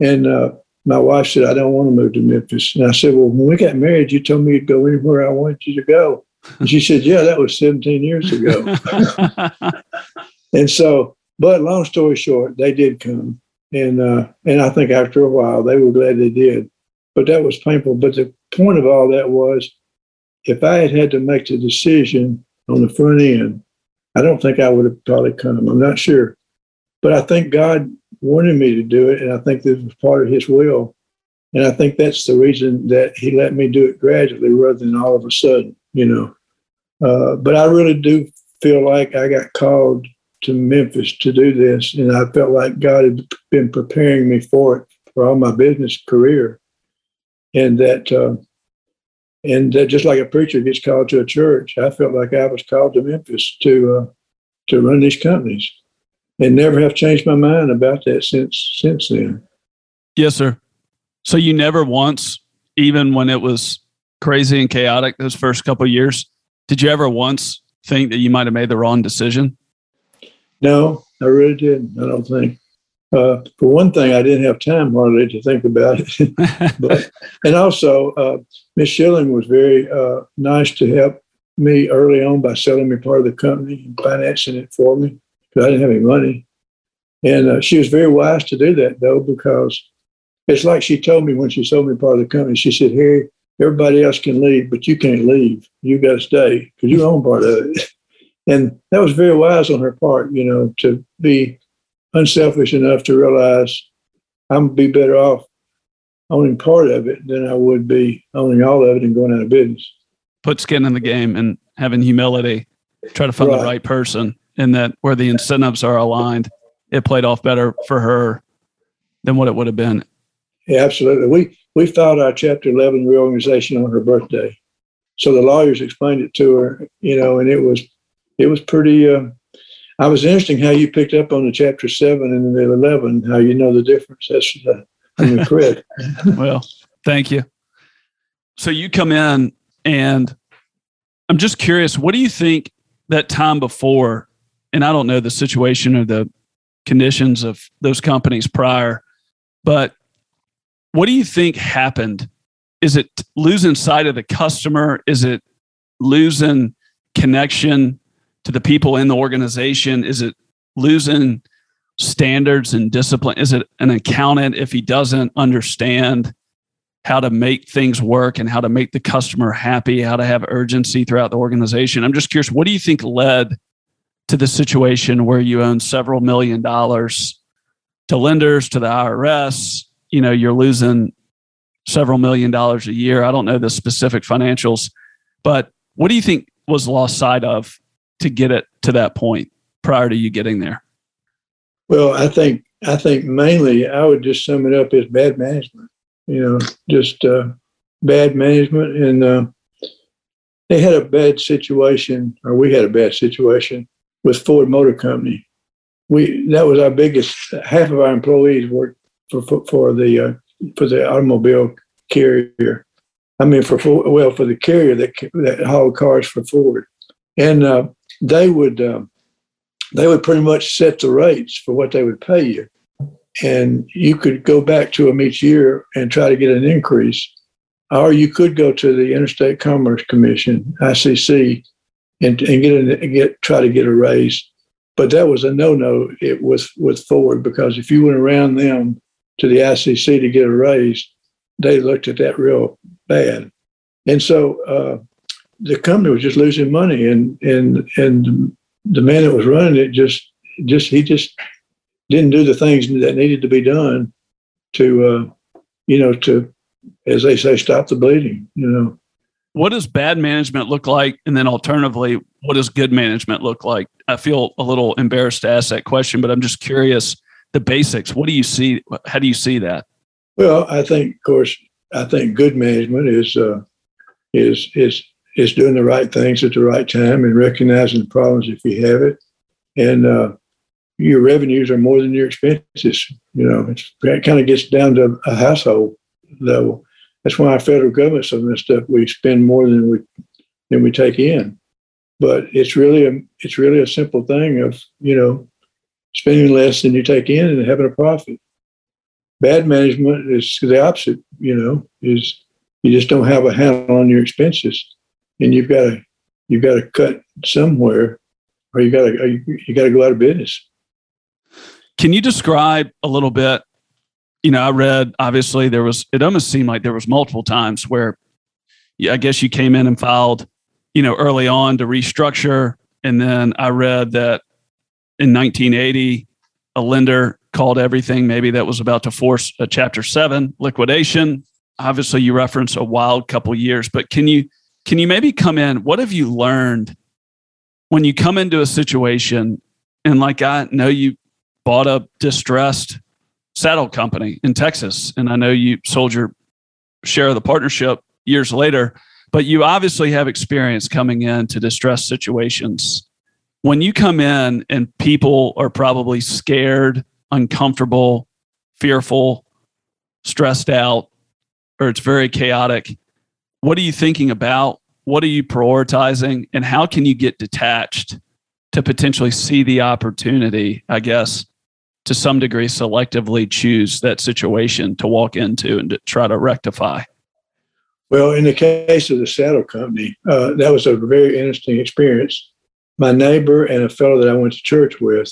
Speaker 2: And uh, my wife said, I don't want to move to Memphis. And I said, Well, when we got married, you told me you'd go anywhere I wanted you to go. And she said, Yeah, that was 17 years ago. *laughs* and so but long story short, they did come, and uh, and I think after a while they were glad they did. But that was painful. But the point of all that was, if I had had to make the decision on the front end, I don't think I would have probably come. I'm not sure, but I think God wanted me to do it, and I think this was part of His will. And I think that's the reason that He let me do it gradually rather than all of a sudden, you know. Uh, but I really do feel like I got called to Memphis to do this, and I felt like God had been preparing me for it for all my business career, and that uh, and that just like a preacher gets called to a church, I felt like I was called to Memphis to uh, to run these companies, and never have changed my mind about that since since then.
Speaker 1: Yes, sir. So you never once, even when it was crazy and chaotic those first couple years, did you ever once think that you might have made the wrong decision?
Speaker 2: No, I really didn't. I don't think. Uh, for one thing, I didn't have time hardly to think about it. *laughs* but and also, uh, Miss Schilling was very uh, nice to help me early on by selling me part of the company and financing it for me because I didn't have any money. And uh, she was very wise to do that though because it's like she told me when she sold me part of the company. She said, "Harry, everybody else can leave, but you can't leave. You got to stay because you own part of it." *laughs* And that was very wise on her part, you know, to be unselfish enough to realize I'm be better off owning part of it than I would be owning all of it and going out of business.
Speaker 1: Put skin in the game and having humility. Try to find right. the right person and that where the incentives are aligned. It played off better for her than what it would have been.
Speaker 2: Yeah, absolutely. We we filed our Chapter 11 reorganization on her birthday, so the lawyers explained it to her, you know, and it was it was pretty. Uh, I was interesting how you picked up on the Chapter Seven and the 11. How you know the difference? That's uh, I'm *laughs* correct.
Speaker 1: well, thank you. So you come in, and I'm just curious. What do you think that time before? And I don't know the situation or the conditions of those companies prior, but what do you think happened? Is it losing sight of the customer? Is it losing connection to the people in the organization? Is it losing standards and discipline? Is it an accountant if he doesn't understand how to make things work and how to make the customer happy, how to have urgency throughout the organization? I'm just curious, what do you think led to the situation where you own several million dollars to lenders, to the IRS? You know, you're losing several million dollars a year. I don't know the specific financials, but what do you think was lost sight of to get it to that point prior to you getting there?
Speaker 2: Well, I think I think mainly I would just sum it up as bad management. You know, just uh, bad management, and uh, they had a bad situation, or we had a bad situation with Ford Motor Company. We that was our biggest. Half of our employees worked for for, for the uh, for the automobile carrier. I mean, for well, for the carrier that that hauled cars for Ford, and uh, they would uh, they would pretty much set the rates for what they would pay you, and you could go back to them each year and try to get an increase, or you could go to the Interstate Commerce Commission (ICC) and, and get a, get try to get a raise. But that was a no-no. It was with Ford because if you went around them to the ICC to get a raise, they looked at that real bad. And so uh, the company was just losing money, and and and the man that was running it just just he just didn't do the things that needed to be done to uh, you know to as they say stop the bleeding. You know,
Speaker 1: what does bad management look like, and then alternatively, what does good management look like? I feel a little embarrassed to ask that question, but I'm just curious the basics. What do you see? How do you see that?
Speaker 2: Well, I think, of course, I think good management is uh, is is is doing the right things at the right time and recognizing the problems if you have it. And uh, your revenues are more than your expenses. You know, it kind of gets down to a household level. That's why our federal government, some of this stuff, we spend more than we than we take in. But it's really a it's really a simple thing of you know spending less than you take in and having a profit. Bad management is the opposite. You know, is you just don't have a handle on your expenses and you've got to you've got to cut somewhere, or you got to you got to go out of business.
Speaker 1: Can you describe a little bit? You know, I read obviously there was it almost seemed like there was multiple times where I guess you came in and filed, you know, early on to restructure. And then I read that in 1980, a lender called everything maybe that was about to force a chapter seven liquidation. Obviously, you reference a wild couple years, but can you can you maybe come in? What have you learned when you come into a situation and like I know you bought a distressed saddle company in Texas, and I know you sold your share of the partnership years later, but you obviously have experience coming into distressed situations. When you come in and people are probably scared, uncomfortable, fearful, stressed out, or it's very chaotic, what are you thinking about? What are you prioritizing? And how can you get detached to potentially see the opportunity, I guess, to some degree, selectively choose that situation to walk into and to try to rectify?
Speaker 2: Well, in the case of the saddle company, uh, that was a very interesting experience. My neighbor and a fellow that I went to church with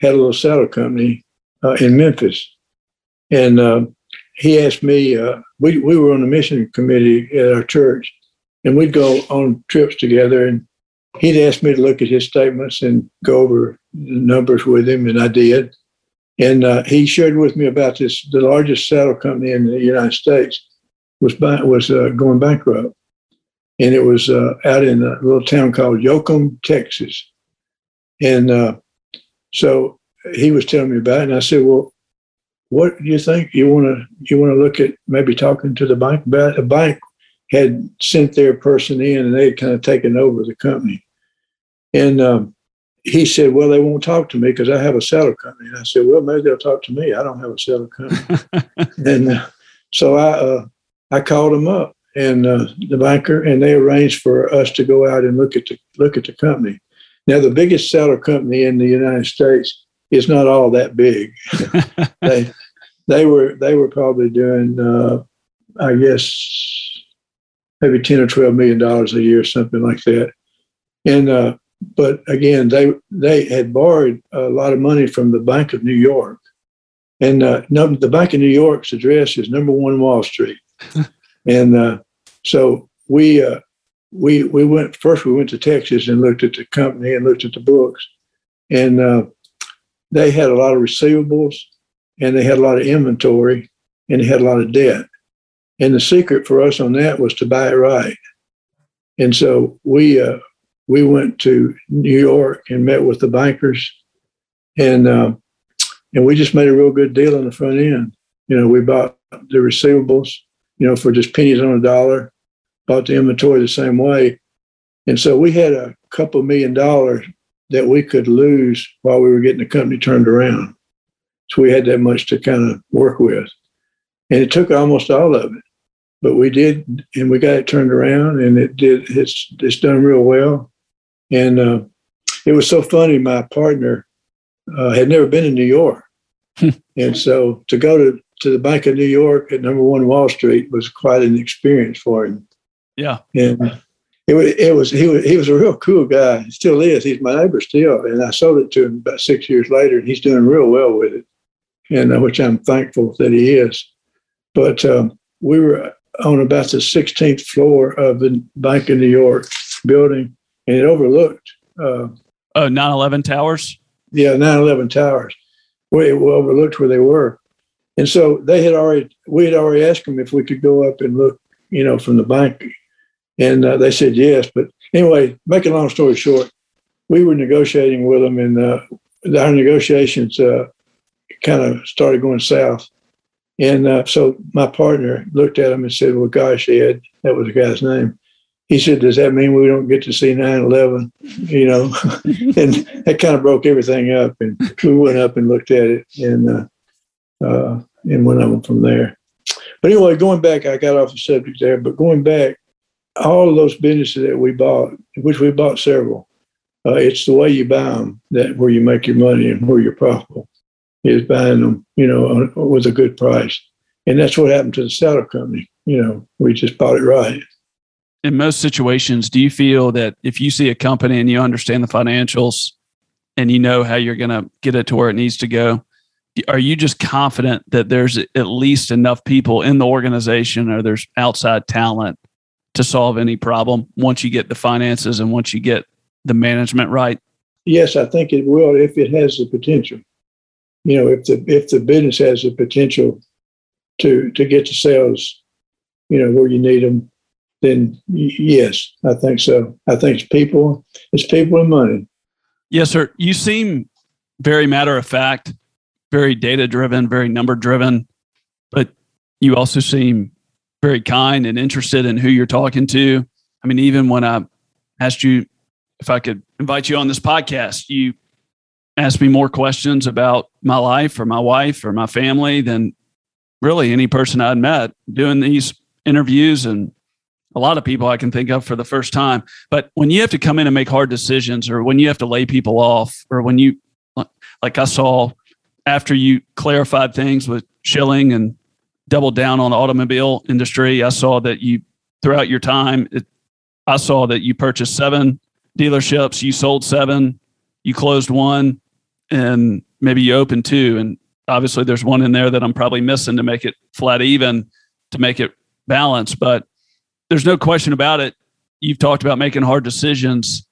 Speaker 2: had a little saddle company uh, in Memphis. And uh, he asked me, uh, we, we were on the mission committee at our church, and we'd go on trips together. And he'd ask me to look at his statements and go over the numbers with him, and I did. And uh, he shared with me about this: the largest saddle company in the United States was was uh, going bankrupt, and it was uh, out in a little town called Yoakum, Texas. And uh, so he was telling me about it, and I said, "Well, what do you think? You want to you want to look at maybe talking to the bank about the bank had sent their person in and they had kind of taken over the company. And um, he said, Well, they won't talk to me because I have a saddle company. And I said, Well, maybe they'll talk to me. I don't have a saddle company. *laughs* and uh, so I, uh, I called them up and uh, the banker, and they arranged for us to go out and look at the look at the company. Now, the biggest saddle company in the United States is not all that big. *laughs* they they were they were probably doing, uh, I guess, maybe ten or twelve million dollars a year, something like that. And uh, but again, they they had borrowed a lot of money from the Bank of New York, and uh, the Bank of New York's address is number one Wall Street, *laughs* and uh, so we uh, we we went first. We went to Texas and looked at the company and looked at the books, and uh, they had a lot of receivables, and they had a lot of inventory, and they had a lot of debt. And the secret for us on that was to buy it right. And so we uh, we went to New York and met with the bankers, and uh, and we just made a real good deal on the front end. You know, we bought the receivables, you know, for just pennies on a dollar, bought the inventory the same way, and so we had a couple million dollars that we could lose while we were getting the company turned around. So we had that much to kind of work with, and it took almost all of it but we did, and we got it turned around, and it did. It's it's done real well, and uh, it was so funny. My partner uh, had never been in New York, *laughs* and so to go to to the Bank of New York at Number One Wall Street was quite an experience for him.
Speaker 1: Yeah,
Speaker 2: and it was it was he was he was a real cool guy. He still is. He's my neighbor still, and I sold it to him about six years later, and he's doing real well with it, and uh, which I'm thankful that he is. But um, we were on about the 16th floor of the Bank of New York building, and it overlooked. Uh,
Speaker 1: oh, 9 11 towers?
Speaker 2: Yeah, 9 11 towers. We overlooked where they were. And so they had already, we had already asked them if we could go up and look, you know, from the bank. And uh, they said yes. But anyway, make a long story short, we were negotiating with them, and uh, our negotiations uh, kind of started going south. And uh, so my partner looked at him and said, Well, gosh, Ed, that was the guy's name. He said, Does that mean we don't get to see 9 11? You know, *laughs* and that kind of broke everything up. And we went up and looked at it and, uh, uh, and went on from there. But anyway, going back, I got off the subject there, but going back, all of those businesses that we bought, which we bought several, uh, it's the way you buy them that where you make your money and where you're profitable is buying them, you know, with a good price. And that's what happened to the saddle company. You know, we just bought it right.
Speaker 1: In most situations, do you feel that if you see a company and you understand the financials and you know how you're going to get it to where it needs to go, are you just confident that there's at least enough people in the organization or there's outside talent to solve any problem once you get the finances and once you get the management right?
Speaker 2: Yes, I think it will if it has the potential you know, if the if the business has the potential to to get the sales, you know, where you need them, then yes, I think so. I think it's people, it's people and money.
Speaker 1: Yes, sir. You seem very matter of fact, very data driven, very number driven, but you also seem very kind and interested in who you're talking to. I mean, even when I asked you if I could invite you on this podcast, you asked me more questions about my life or my wife or my family than really any person I'd met doing these interviews and a lot of people I can think of for the first time. But when you have to come in and make hard decisions or when you have to lay people off or when you, like I saw after you clarified things with Schilling and doubled down on the automobile industry, I saw that you, throughout your time, it, I saw that you purchased seven dealerships, you sold seven, you closed one, and maybe you opened two and obviously there's one in there that i'm probably missing to make it flat even to make it balanced but there's no question about it. You've talked about making hard decisions.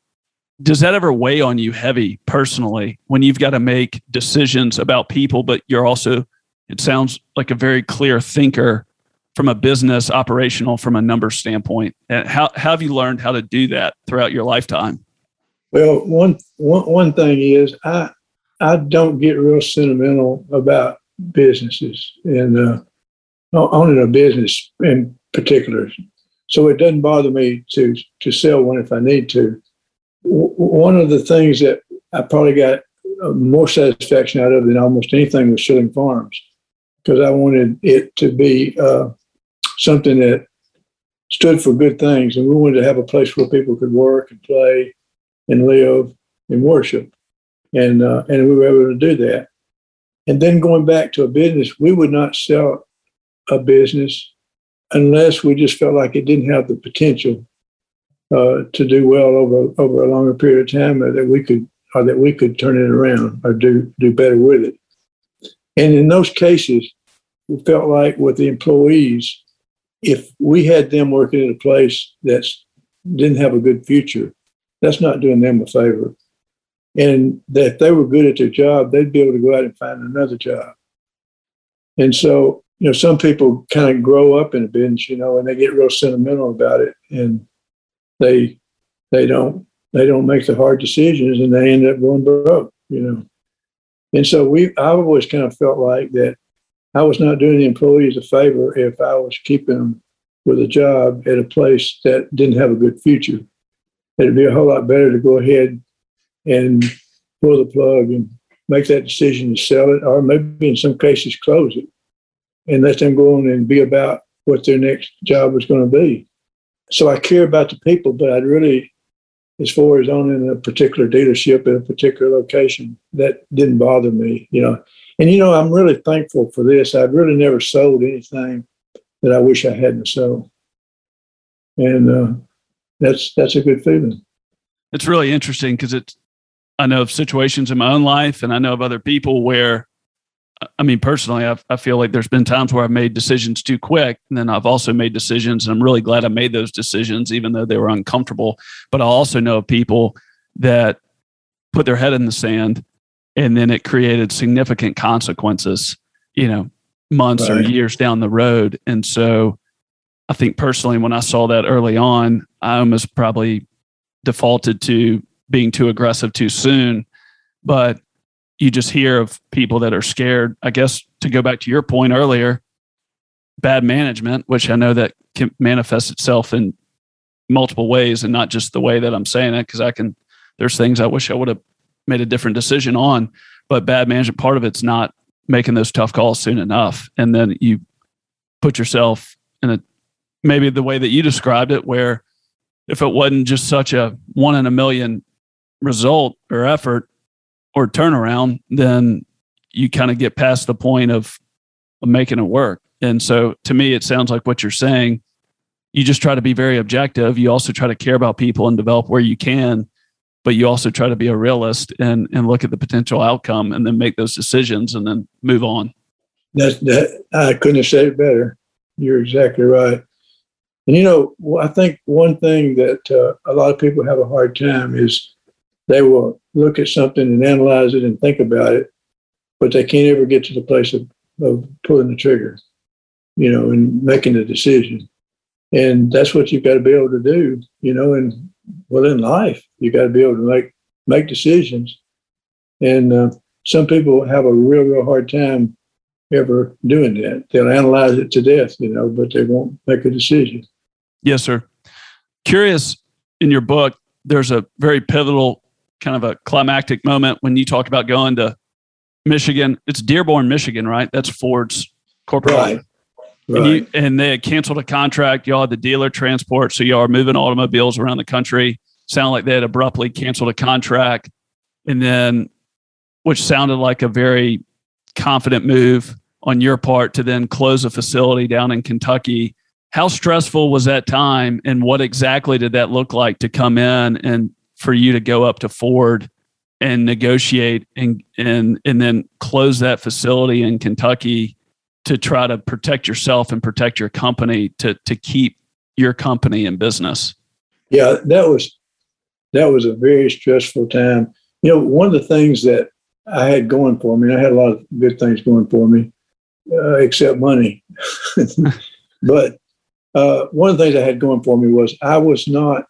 Speaker 1: Does that ever weigh on you heavy personally when you've got to make decisions about people but you're also it sounds like a very clear thinker from a business operational from a number standpoint. And how, how have you learned how to do that throughout your lifetime?
Speaker 2: Well one, one, one thing is i I don't get real sentimental about businesses and uh, owning a business in particular. So it doesn't bother me to to sell one if I need to. W- one of the things that I probably got uh, more satisfaction out of than almost anything was Schilling Farms because I wanted it to be uh, something that stood for good things, and we wanted to have a place where people could work and play and live and worship, and uh, and we were able to do that. And then going back to a business, we would not sell a business unless we just felt like it didn't have the potential uh, to do well over over a longer period of time, or that we could or that we could turn it around or do do better with it. And in those cases, we felt like with the employees, if we had them working in a place that didn't have a good future, that's not doing them a favor. And that if they were good at their job, they'd be able to go out and find another job. And so, you know, some people kind of grow up in a business, you know, and they get real sentimental about it, and they they don't they don't make the hard decisions, and they end up going broke, you know. And so we, I've always kind of felt like that I was not doing the employees a favor if I was keeping them with a job at a place that didn't have a good future. It'd be a whole lot better to go ahead and pull the plug and make that decision to sell it, or maybe in some cases close it and let them go on and be about what their next job was going to be. So I care about the people, but I'd really, as far as owning a particular dealership in a particular location, that didn't bother me, you know. And you know, I'm really thankful for this. I've really never sold anything that I wish I hadn't sold, and uh, that's that's a good feeling.
Speaker 1: It's really interesting because it's. I know of situations in my own life, and I know of other people where, I mean, personally, I've, I feel like there's been times where I've made decisions too quick, and then I've also made decisions, and I'm really glad I made those decisions, even though they were uncomfortable. But I also know of people that put their head in the sand and then it created significant consequences you know months right. or years down the road and so i think personally when i saw that early on i almost probably defaulted to being too aggressive too soon but you just hear of people that are scared i guess to go back to your point earlier bad management which i know that can manifest itself in multiple ways and not just the way that i'm saying it because i can there's things i wish i would have made a different decision on. But bad management, part of it's not making those tough calls soon enough. And then you put yourself in a maybe the way that you described it, where if it wasn't just such a one in a million result or effort or turnaround, then you kind of get past the point of, of making it work. And so to me, it sounds like what you're saying. You just try to be very objective. You also try to care about people and develop where you can but you also try to be a realist and and look at the potential outcome and then make those decisions and then move on.
Speaker 2: That that I couldn't have said it better. You're exactly right. And you know, I think one thing that uh, a lot of people have a hard time is they will look at something and analyze it and think about it, but they can't ever get to the place of, of pulling the trigger, you know, and making a decision. And that's what you've got to be able to do, you know, and well in life you've got to be able to make make decisions. And uh, some people have a real real hard time ever doing that. They'll analyze it to death you know but they won't make a decision.
Speaker 1: Yes sir. Curious in your book there's a very pivotal kind of a climactic moment when you talk about going to michigan it's dearborn michigan right that's ford's corporate
Speaker 2: right.
Speaker 1: Right. And, you, and they had canceled a contract. Y'all had the dealer transport, so y'all are moving automobiles around the country. Sound like they had abruptly canceled a contract, and then, which sounded like a very confident move on your part to then close a facility down in Kentucky. How stressful was that time, and what exactly did that look like to come in and for you to go up to Ford and negotiate and and and then close that facility in Kentucky? to try to protect yourself and protect your company to to keep your company in business?
Speaker 2: Yeah, that was that was a very stressful time. You know, one of the things that I had going for me, I had a lot of good things going for me, uh, except money. *laughs* but uh, one of the things I had going for me was I was not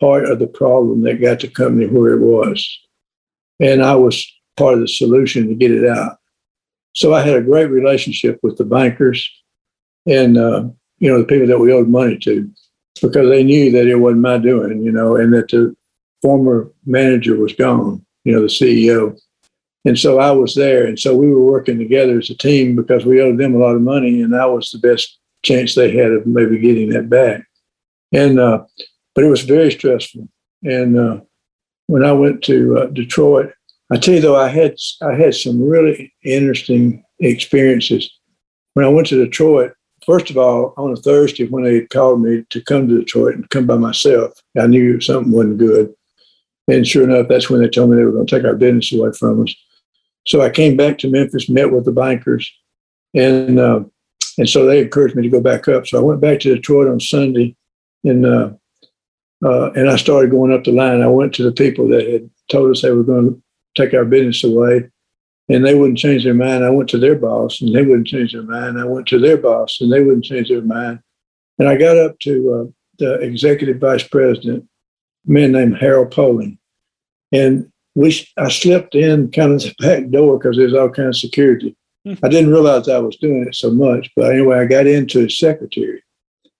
Speaker 2: part of the problem that got the company where it was, and I was part of the solution to get it out. so I had a great relationship with the bankers and, uh, you know, the people that we owed money to because they knew that it wasn't my doing, you know, and that the former manager was gone, you know, the CEO. And so I was there. And so we were working together as a team because we owed them a lot of money and I was the best chance they had of maybe getting that back. And, uh, but it was very stressful. And uh, when I went to uh, Detroit, I tell you though, I had I had some really interesting experiences. When I went to Detroit, first of all, on a Thursday when they called me to come to Detroit and come by myself, I knew something wasn't good. And sure enough, that's when they told me they were going to take our business away from us. So I came back to Memphis, met with the bankers, and uh, and so they encouraged me to go back up. So I went back to Detroit on Sunday, and uh, uh, and I started going up the line. I went to the people that had told us they were going to take our business away, and they wouldn't change their mind. I went to their boss, and they wouldn't change their mind. I went to their boss, and they wouldn't change their mind. And I got up to uh, the executive vice president, a man named Harold Poling, and we I slipped in kind of the *laughs* back door because there's all kinds of security. I didn't realize I was doing it so much, but anyway, I got into his secretary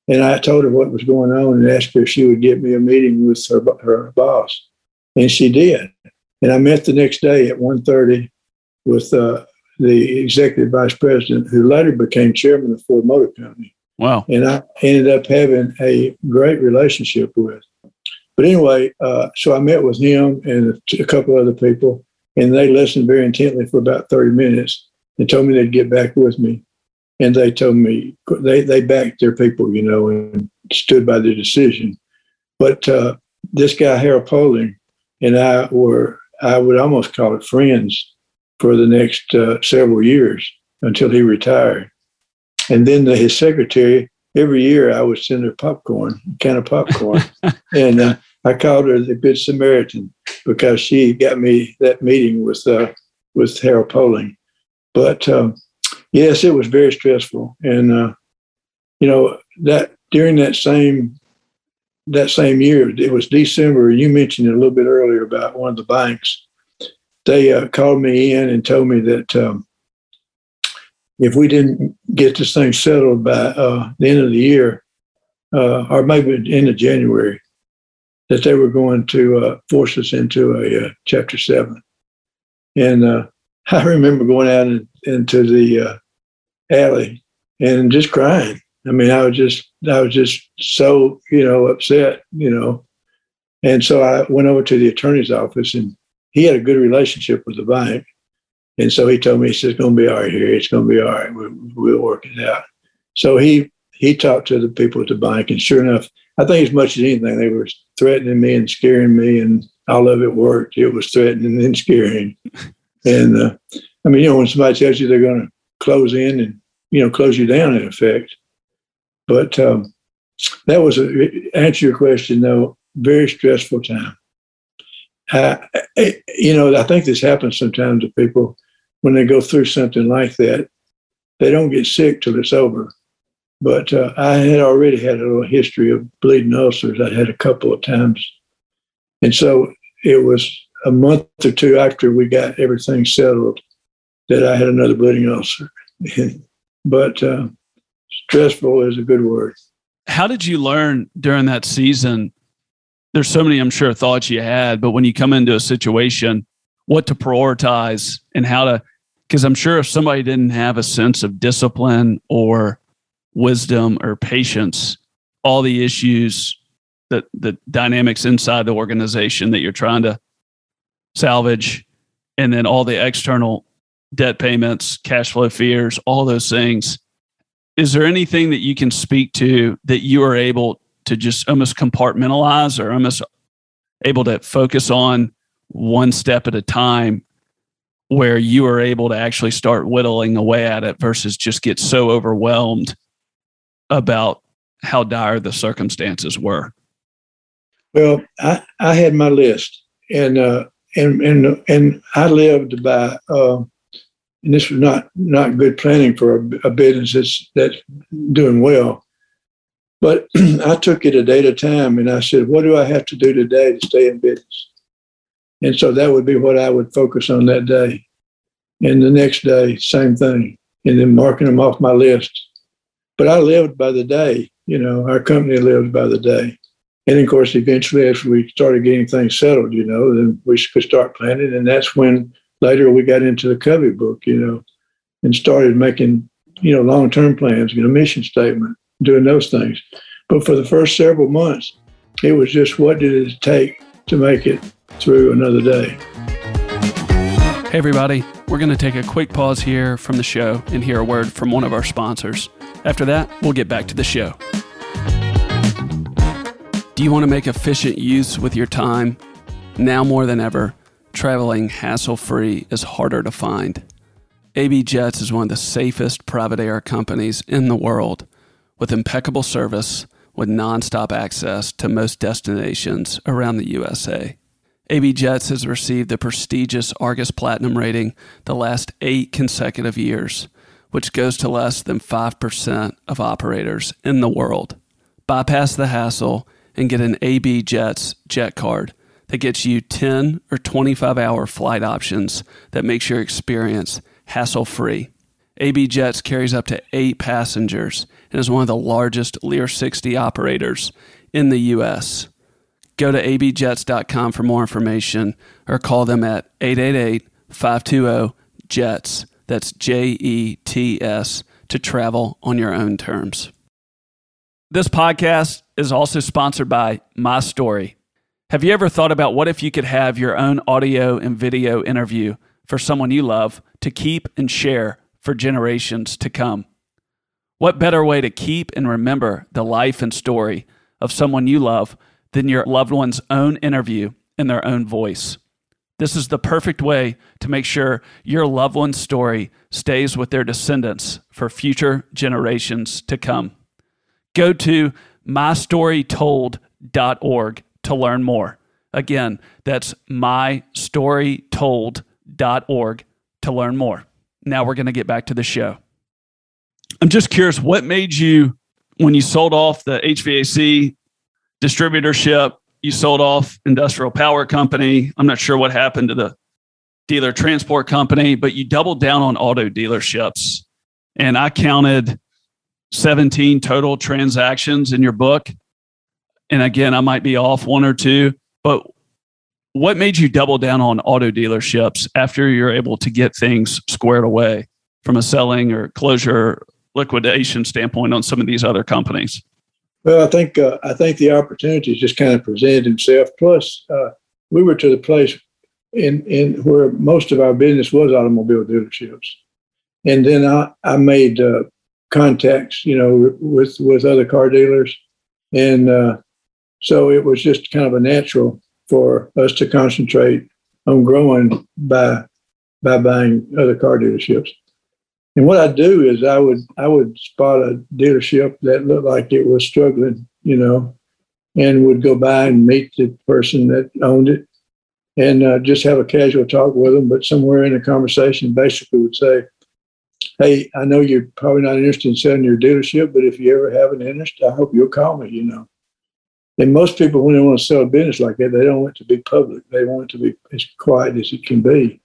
Speaker 2: and I told her what was going on and asked her if she would get me a meeting with her, her boss. And she did. And I met the next day at 1.30 with uh, the executive vice president, who later became chairman of Ford Motor Company.
Speaker 1: Wow.
Speaker 2: And I ended up having a great relationship with. But anyway, uh, so I met with him and a couple other people, and they listened very intently for about 30 minutes and told me they'd get back with me and they told me they they backed their people, you know, and stood by their decision. But uh, this guy Harold Poling and I were I would almost call it friends for the next uh, several years until he retired. And then the, his secretary every year I would send her popcorn, a can of popcorn, *laughs* and uh, I called her the Good Samaritan because she got me that meeting with uh, with Harold Poling. But um, yes, it was very stressful, and uh, you know that during that same that same year, it was December. You mentioned it a little bit earlier about one of the banks. They uh, called me in and told me that um, if we didn't get this thing settled by uh, the end of the year, uh, or maybe end of January, that they were going to uh, force us into a uh, Chapter Seven. And uh, *laughs* I remember going out in, into the alley and just crying. I mean, I was just, I was just so, you know, upset, you know. And so I went over to the attorney's office and he had a good relationship with the bank. And so he told me, he says, it's going to be all right here. It's going to be all right. We'll, we'll work it out. So he, he talked to the people at the bank and sure enough, I think as much as anything, they were threatening me and scaring me and all of it worked. It was threatening and scaring. *laughs* And uh, I mean, you know, when somebody tells you they're going to close in and you know close you down in effect. But um, that was a answer your question though. Very stressful time. I, you know, I think this happens sometimes to people when they go through something like that. They don't get sick till it's over. But uh, I had already had a little history of bleeding ulcers. I had a couple of times, and so it was a month or two after we got everything settled that I had another bleeding ulcer. *laughs* but uh, stressful is a good word.
Speaker 1: How did you learn during that season? There's so many, I'm sure, thoughts you had, but when you come into a situation, what to prioritize and how to, because I'm sure if somebody didn't have a sense of discipline or wisdom or patience, all the issues that the dynamics inside the organization that you're trying to salvage, and then all the external debt payments, cash flow fears, all those things. Is there anything that you can speak to that you are able to just almost compartmentalize or almost able to focus on one step at a time where you are able to actually start whittling away at it versus just get so overwhelmed about how dire the circumstances were?
Speaker 2: Well, I, I had my list and, uh, and, and, and I lived by, uh, and this was not not good planning for a, a business that's that's doing well. But *clears throat* I took it a day at a time, and I said, "What do I have to do today to stay in business?" And so that would be what I would focus on that day. And the next day, same thing, and then marking them off my list. But I lived by the day. You know, our company lived by the day. And of course, eventually, as we started getting things settled, you know, then we could start planning. And that's when later we got into the Covey book, you know, and started making, you know, long term plans, you know, mission statement, doing those things. But for the first several months, it was just what did it take to make it through another day.
Speaker 1: Hey, everybody, we're going to take a quick pause here from the show and hear a word from one of our sponsors. After that, we'll get back to the show. Do you want to make efficient use with your time? Now more than ever, traveling hassle free is harder to find. AB Jets is one of the safest private air companies in the world with impeccable service with nonstop access to most destinations around the USA. AB Jets has received the prestigious Argus Platinum rating the last eight consecutive years, which goes to less than 5% of operators in the world. Bypass the hassle and get an AB Jets jet card that gets you 10 or 25 hour flight options that makes your experience hassle free. AB Jets carries up to eight passengers and is one of the largest Lear 60 operators in the U.S. Go to abjets.com for more information or call them at 888 520 JETS. That's J E T S to travel on your own terms. This podcast is also sponsored by My Story. Have you ever thought about what if you could have your own audio and video interview for someone you love to keep and share for generations to come? What better way to keep and remember the life and story of someone you love than your loved one's own interview in their own voice? This is the perfect way to make sure your loved one's story stays with their descendants for future generations to come. Go to mystorytold.org to learn more. Again, that's mystorytold.org to learn more. Now we're going to get back to the show. I'm just curious what made you, when you sold off the HVAC distributorship, you sold off Industrial Power Company. I'm not sure what happened to the dealer transport company, but you doubled down on auto dealerships. And I counted 17 total transactions in your book. And again, I might be off one or two, but what made you double down on auto dealerships after you're able to get things squared away from a selling or closure liquidation standpoint on some of these other companies?
Speaker 2: Well, I think uh, I think the opportunity just kind of presented itself. Plus, uh, we were to the place in in where most of our business was automobile dealerships, and then I I made uh, contacts, you know, with with other car dealers, and uh, so it was just kind of a natural for us to concentrate on growing by by buying other car dealerships. And what I do is I would I would spot a dealership that looked like it was struggling, you know, and would go by and meet the person that owned it, and uh, just have a casual talk with them. But somewhere in the conversation, basically would say, hey, I know you're probably not interested in selling your dealership, but if you ever have an interest, I hope you'll call me, you know. And most people, when they want to sell a business like that, they don't want it to be public. They want it to be as quiet as it can be.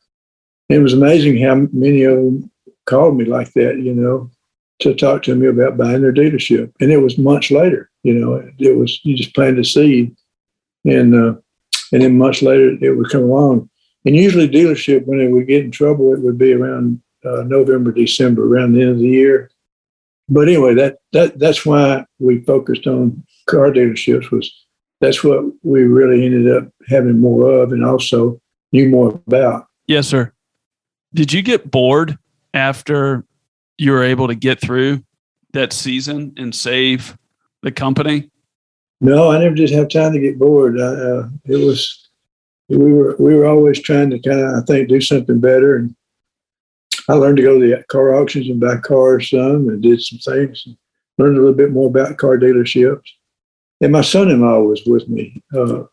Speaker 2: It was amazing how many of them called me like that, you know, to talk to me about buying their dealership. And it was months later, you know, it was, you just planted a seed. And, uh, and then months later, it would come along. And usually, dealership, when they would get in trouble, it would be around uh, November, December, around the end of the year. But anyway, that that that's why we focused on car dealerships. Was that's what we really ended up having more of, and also knew more about.
Speaker 1: Yes, sir. Did you get bored after you were able to get through that season and save the company?
Speaker 2: No, I never did have time to get bored. Uh, it was we were we were always trying to kind of I think do something better and I learned to go to the car auctions and buy cars some and did some things. And learned a little bit more about car dealerships. And my son-in-law was with me, uh,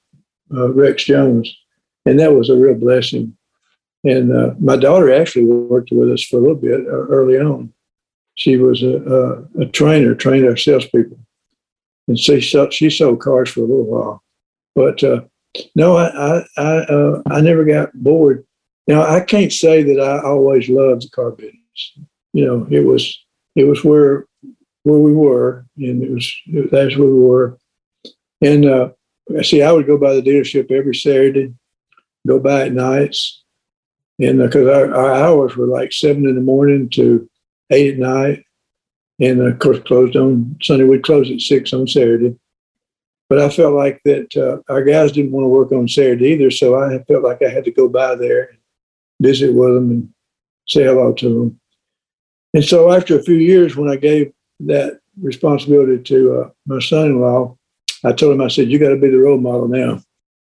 Speaker 2: uh, Rex Jones, and that was a real blessing. And uh, my daughter actually worked with us for a little bit uh, early on. She was a, a, a trainer, trained our salespeople, and she she sold cars for a little while. But uh, no, I I I, uh, I never got bored Now I can't say that I always loved the car business. You know, it was it was where where we were, and it was that's where we were. And uh, see, I would go by the dealership every Saturday, go by at nights, and because uh, our, our hours were like seven in the morning to eight at night, and of course closed on Sunday. We'd close at six on Saturday. But I felt like that uh, our guys didn't want to work on Saturday either, so I felt like I had to go by there, and visit with them, and say hello to them. And so after a few years, when I gave that responsibility to uh, my son-in-law, I told him, I said, "You got to be the role model now.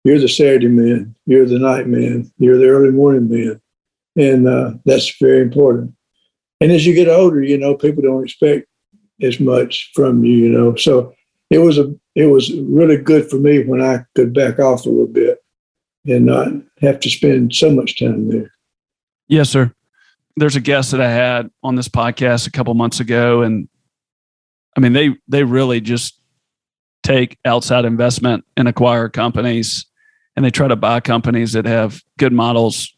Speaker 2: You're the Saturday man. You're the night man. You're the early morning man, and uh, that's very important." And as you get older, you know, people don't expect as much from you, you know. So it was a it was really good for me when I could back off a little bit and not have to spend so much time there.
Speaker 1: Yes, sir. There's a guest that I had on this podcast a couple months ago, and I mean they they really just take outside investment and acquire companies, and they try to buy companies that have good models,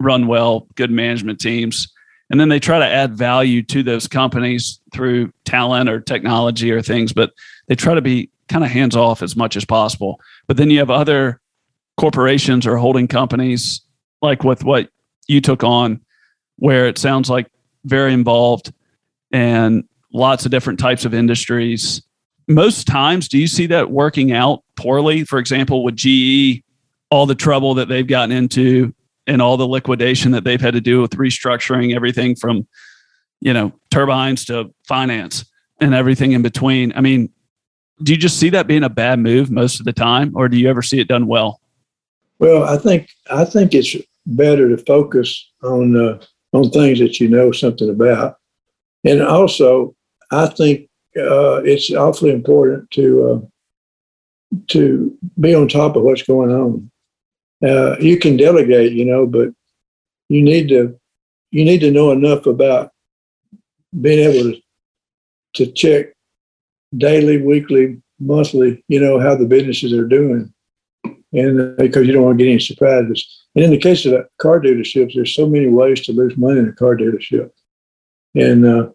Speaker 1: run well, good management teams, and then they try to add value to those companies through talent or technology or things, but they try to be kind of hands off as much as possible. But then you have other corporations or holding companies, like with what you took on, where it sounds like very involved and lots of different types of industries. Most times, do you see that working out poorly? For example, with GE, all the trouble that they've gotten into and all the liquidation that they've had to do with restructuring everything from, you know, turbines to finance and everything in between. I mean, do you just see that being a bad move most of the time, or do you ever see it done well?
Speaker 2: Well, I think I think it's better to focus on uh, on things that you know something about, and also I think uh, it's awfully important to uh, to be on top of what's going on. Uh, you can delegate, you know, but you need to you need to know enough about being able to to check daily, weekly, monthly, you know, how the businesses are doing. And uh, because you don't want to get any surprises. And in the case of car dealerships, there's so many ways to lose money in a car dealership. And uh,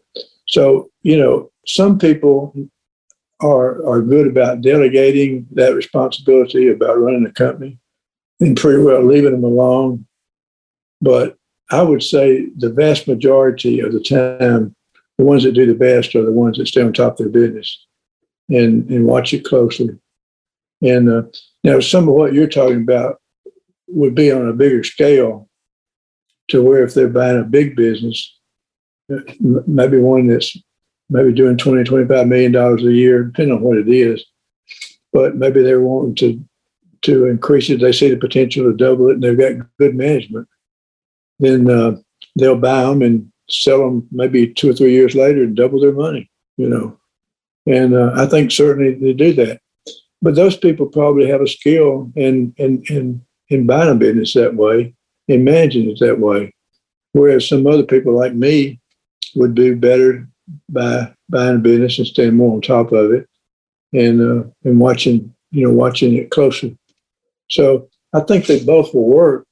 Speaker 2: so, you know, some people are are good about delegating that responsibility about running a company and pretty well leaving them alone. But I would say the vast majority of the time, the ones that do the best are the ones that stay on top of their business and and watch it closely. And uh, now some of what you're talking about would be on a bigger scale, to where if they're buying a big business, maybe one that's maybe doing 20, 25 million dollars a year, depending on what it is, but maybe they're wanting to to increase it. They see the potential to double it, and they've got good management. Then uh, they'll buy them and sell them maybe two or three years later and double their money. You know, and uh, I think certainly they do that. But those people probably have a skill in, in, in, in buying a business that way, in managing it that way. Whereas some other people like me would do better by buying a business and staying more on top of it and uh, and watching you know watching it closer. So I think they both will work.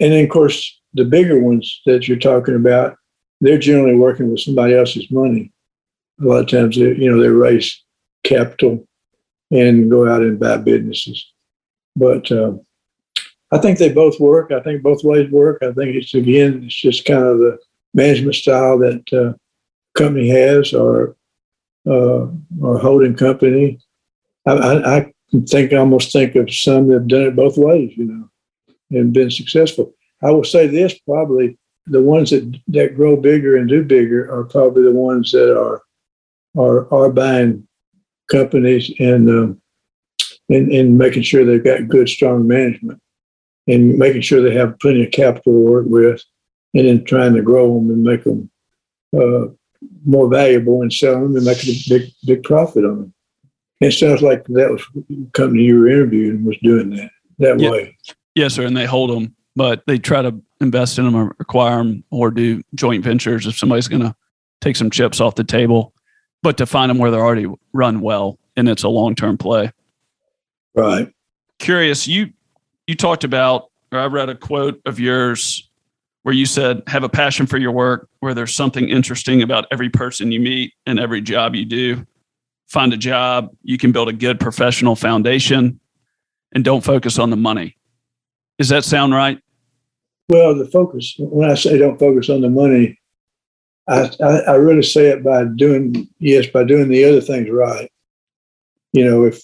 Speaker 2: And then of course the bigger ones that you're talking about, they're generally working with somebody else's money a lot of times they, you know, they raise capital and go out and buy businesses. But uh, I think they both work. I think both ways work. I think it's again, it's just kind of the management style that uh, company has or uh, or holding company. I, I, I think I almost think of some that have done it both ways, you know, and been successful. I will say this: probably the ones that that grow bigger and do bigger are probably the ones that are are are buying companies and um, and, and making sure they've got good, strong management and making sure they have plenty of capital to work with, and then trying to grow them and make them uh, more valuable and sell them and make a big big profit on them. It sounds like that was company you were interviewing was doing that that yeah. way.
Speaker 1: Yes, sir. And they hold them, but they try to invest in them or acquire them or do joint ventures if somebody's going to take some chips off the table but to find them where they're already run well and it's a long term play.
Speaker 2: Right.
Speaker 1: Curious, you you talked about or I read a quote of yours where you said, have a passion for your work, where there's something interesting about every person you meet and every job you do. Find a job, you can build a good professional foundation, and don't focus on the money. Does that sound right?
Speaker 2: Well, the focus, when I say don't focus on the money, I, I, I really say it by doing, yes, by doing the other things right. You know, if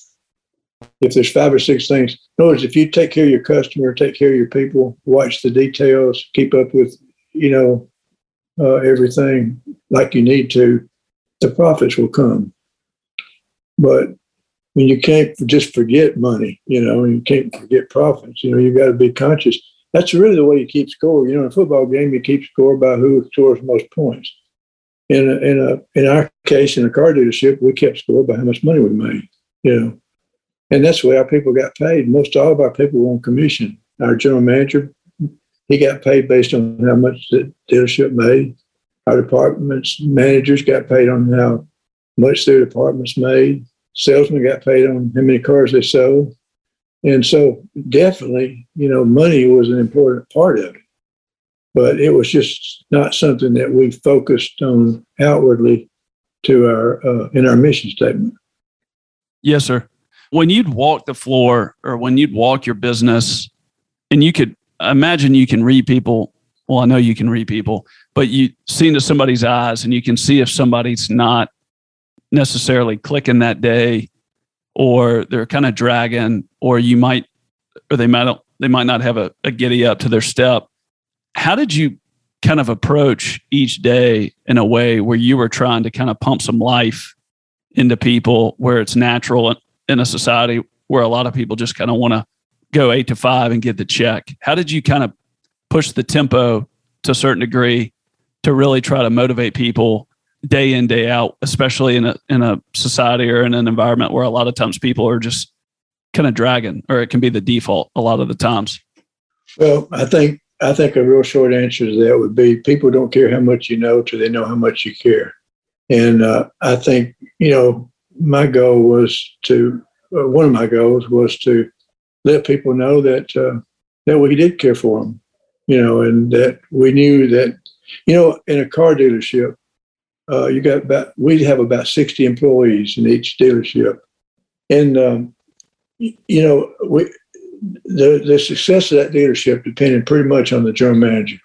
Speaker 2: if there's five or six things. In other words, if you take care of your customer, take care of your people, watch the details, keep up with, you know, uh, everything like you need to, the profits will come. But when you can't just forget money, you know, you can't forget profits, you know, you've got to be conscious. That's really the way you keep score. You know, in a football game, you keep score by who scores most points. In a, in a in our case, in a car dealership, we kept score by how much money we made. You know, and that's the way our people got paid. Most all of our people were on commission. Our general manager, he got paid based on how much the dealership made. Our departments managers got paid on how much their departments made. Salesmen got paid on how many cars they sold. And so definitely, you know, money was an important part of it. But it was just not something that we focused on outwardly to our uh, in our mission statement.
Speaker 1: Yes, sir when you'd walk the floor or when you'd walk your business and you could imagine you can read people. Well i know you can read people but you see into somebody's eyes and you can see if somebody's not necessarily clicking that day or they're kind of dragging or you might or they might they might not have a, a giddy up to their step. How did you kind of approach each day in a way where you were trying to kind of pump some life into people where it's natural in a society where a lot of people just kind of want to go eight to five and get the check. How did you kind of push the tempo to a certain degree to really try to motivate people day in day out, especially in a in a society or in an environment where a lot of times people are just kind of dragging, or it can be the default a lot of the times.
Speaker 2: Well, I think I think a real short answer to that would be people don't care how much you know till they know how much you care, and uh, I think you know my goal was to uh, one of my goals was to let people know that uh, that we did care for them, you know, and that we knew that, you know, in a car dealership, uh, you got about we have about sixty employees in each dealership, and um, you know we the the success of that dealership depended pretty much on the general manager,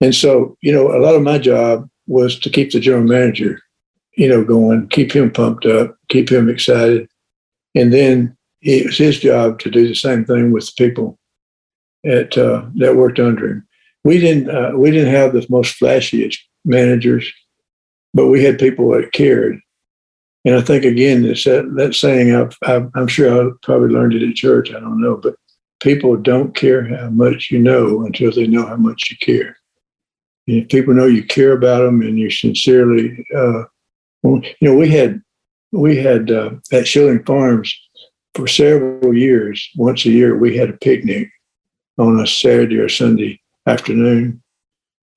Speaker 2: and so you know a lot of my job was to keep the general manager you know, going, keep him pumped up, keep him excited. And then it was his job to do the same thing with the people at, uh, that worked under him. We didn't, uh, we didn't have the most flashiest managers, but we had people that cared. And I think again, it's that, that saying I've, i am sure I probably learned it at church. I don't know, but people don't care how much you know until they know how much you care. And if people know you care about them and you sincerely uh, you know, we had we had uh, at Schilling Farms for several years. Once a year, we had a picnic on a Saturday or Sunday afternoon,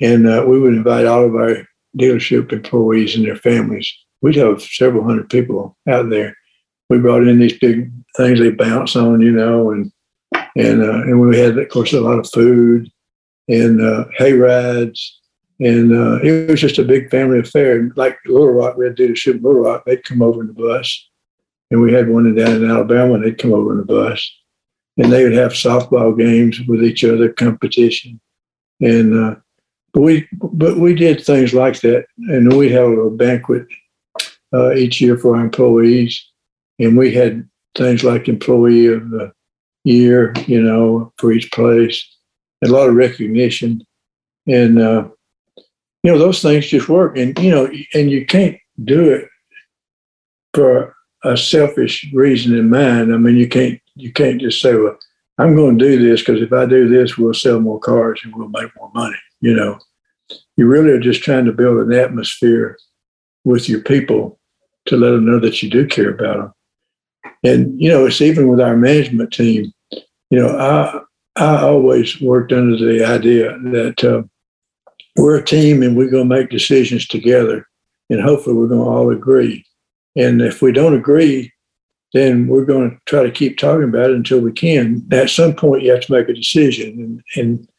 Speaker 2: and uh, we would invite all of our dealership employees and their families. We'd have several hundred people out there. We brought in these big things they bounce on, you know, and and uh, and we had, of course, a lot of food and uh, hay rides and uh, it was just a big family affair. Like Little Rock, we had to do the shoot Little Rock. They'd come over in the bus. And we had one down in Alabama, and they'd come over in the bus. And they would have softball games with each other, competition. And uh, but we but we did things like that. And we'd have a banquet uh, each year for our employees. And we had things like employee of the year, you know, for each place, and a lot of recognition. And uh, you know, those things just work. And, you know, and you can't do it for a selfish reason in mind. I mean, you can't, you can't just say, well, I'm going to do this because if I do this, we'll sell more cars and we'll make more money. You know, you really are just trying to build an atmosphere with your people to let them know that you do care about them. And, you know, it's even with our management team, you know, I, I always worked under the idea that, uh, we're a team and we're going to make decisions together. And hopefully we're going to all agree. And if we don't agree, then we're going to try to keep talking about it until we can. At some point, you have to make a decision. And, and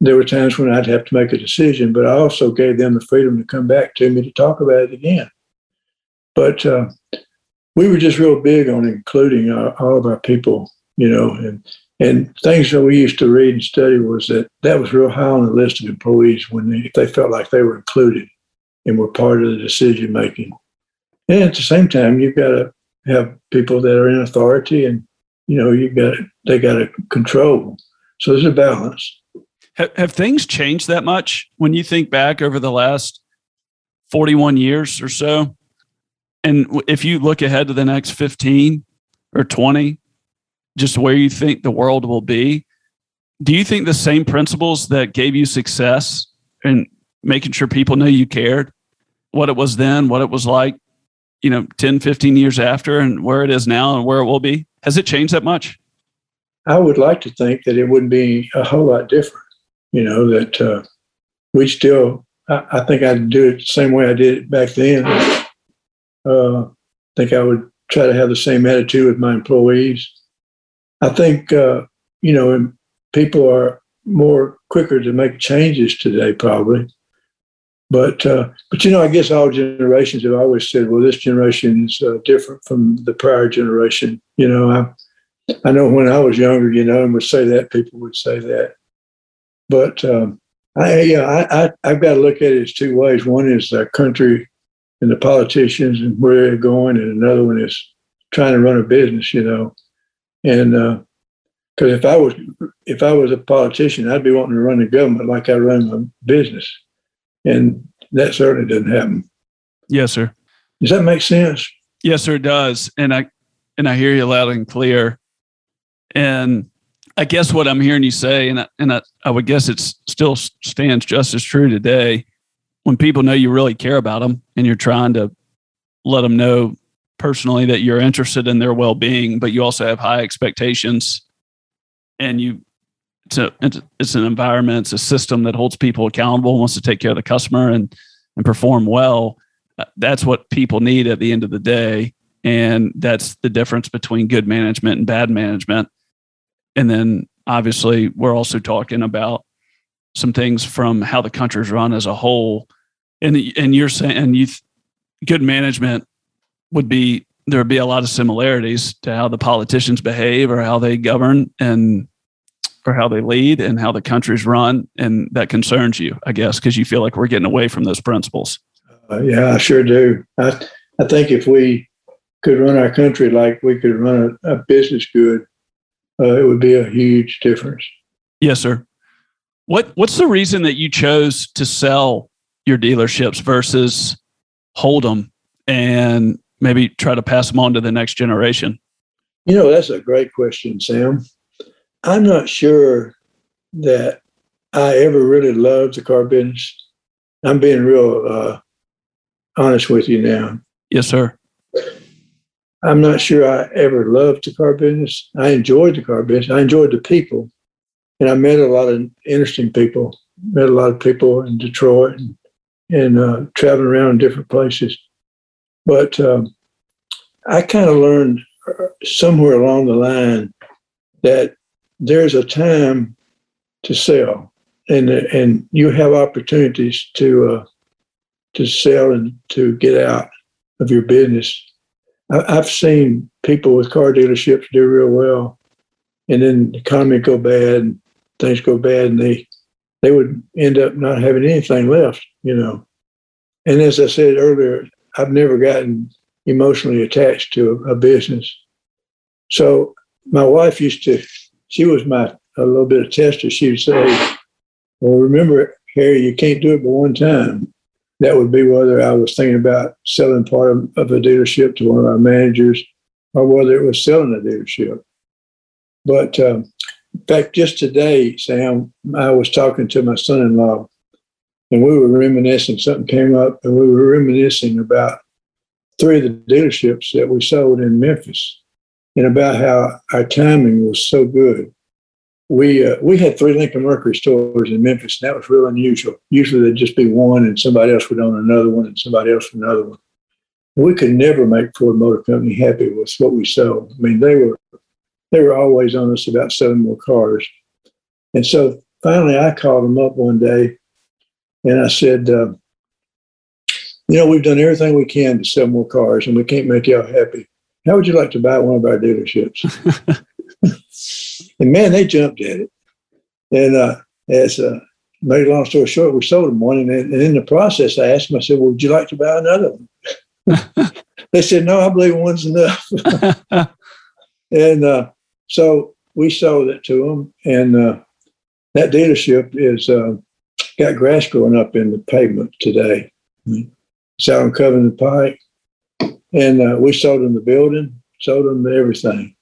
Speaker 2: there were times when I'd have to make a decision, but I also gave them the freedom to come back to me to talk about it again. But uh, we were just real big on including our, all of our people, you know, and and things that we used to read and study was that that was real high on the list of employees when they, if they felt like they were included and were part of the decision making. And at the same time, you've got to have people that are in authority, and you know you got they got to control. So there's a balance.
Speaker 1: Have, have things changed that much when you think back over the last 41 years or so? And if you look ahead to the next 15 or 20, just where you think the world will be, do you think the same principles that gave you success and making sure people know you cared, what it was then, what it was like, you know, 10, 15 years after, and where it is now and where it will be, has it changed that much?
Speaker 2: I would like to think that it wouldn't be a whole lot different, you know, that uh, we still, I, I think I'd do it the same way I did it back then. Uh, I think I would try to have the same attitude with my employees. I think, uh, you know, people are more quicker to make changes today, probably. But, uh, but you know, I guess all generations have always said, well, this generation is uh, different from the prior generation. You know, I, I know when I was younger, you know, and would say that, people would say that. But um, I, yeah, I, I, I've got to look at it as two ways. One is the country and the politicians and where they're going, and another one is trying to run a business, you know. And because uh, if I was if I was a politician, I'd be wanting to run the government like I run my business, and that certainly doesn't happen.
Speaker 1: Yes, sir.
Speaker 2: Does that make sense?
Speaker 1: Yes, sir. It does, and I and I hear you loud and clear. And I guess what I'm hearing you say, and I, and I, I would guess it still stands just as true today when people know you really care about them and you're trying to let them know personally that you're interested in their well-being but you also have high expectations and you it's, a, it's an environment it's a system that holds people accountable wants to take care of the customer and and perform well uh, that's what people need at the end of the day and that's the difference between good management and bad management and then obviously we're also talking about some things from how the country's run as a whole. And and you're saying and you good management would be there would be a lot of similarities to how the politicians behave or how they govern and or how they lead and how the country's run and that concerns you i guess because you feel like we're getting away from those principles.
Speaker 2: Uh, yeah i sure do. I, I think if we could run our country like we could run a, a business good uh, it would be a huge difference.
Speaker 1: Yes sir. What what's the reason that you chose to sell your dealerships versus hold them and maybe try to pass them on to the next generation?
Speaker 2: You know, that's a great question, Sam. I'm not sure that I ever really loved the car business. I'm being real uh, honest with you now.
Speaker 1: Yes, sir.
Speaker 2: I'm not sure I ever loved the car business. I enjoyed the car business. I enjoyed the people. And I met a lot of interesting people, met a lot of people in Detroit and, and uh, traveling around in different places. But um, I kind of learned uh, somewhere along the line that there's a time to sell, and and you have opportunities to uh, to sell and to get out of your business. I, have seen people with car dealerships do real well, and then the economy go bad, and things go bad, and they they would end up not having anything left, you know. And as I said earlier, I've never gotten emotionally attached to a business. So my wife used to, she was my a little bit of tester. She would say, "Well, remember, Harry, you can't do it but one time." That would be whether I was thinking about selling part of, of a dealership to one of our managers, or whether it was selling a dealership. But um, in fact, just today, Sam, I was talking to my son-in-law, and we were reminiscing. Something came up, and we were reminiscing about three of the dealerships that we sold in Memphis, and about how our timing was so good. We uh, we had three Lincoln Mercury stores in Memphis, and that was real unusual. Usually there'd just be one, and somebody else would own another one, and somebody else another one. We could never make Ford Motor Company happy with what we sold. I mean, they were they were always on us about selling more cars. And so finally, I called them up one day, and I said, uh, "You know, we've done everything we can to sell more cars, and we can't make y'all happy. How would you like to buy one of our dealerships?" *laughs* and man, they jumped at it. And uh, as uh, made a long story short, we sold them one, and, and in the process, I asked them. I said, "Well, would you like to buy another one?" *laughs* they said, "No, I believe one's enough." *laughs* and uh, so we sold it to them, and uh, that dealership is uh, got grass growing up in the pavement today. It's out on Covington Pike, and uh, we sold them the building, sold them everything.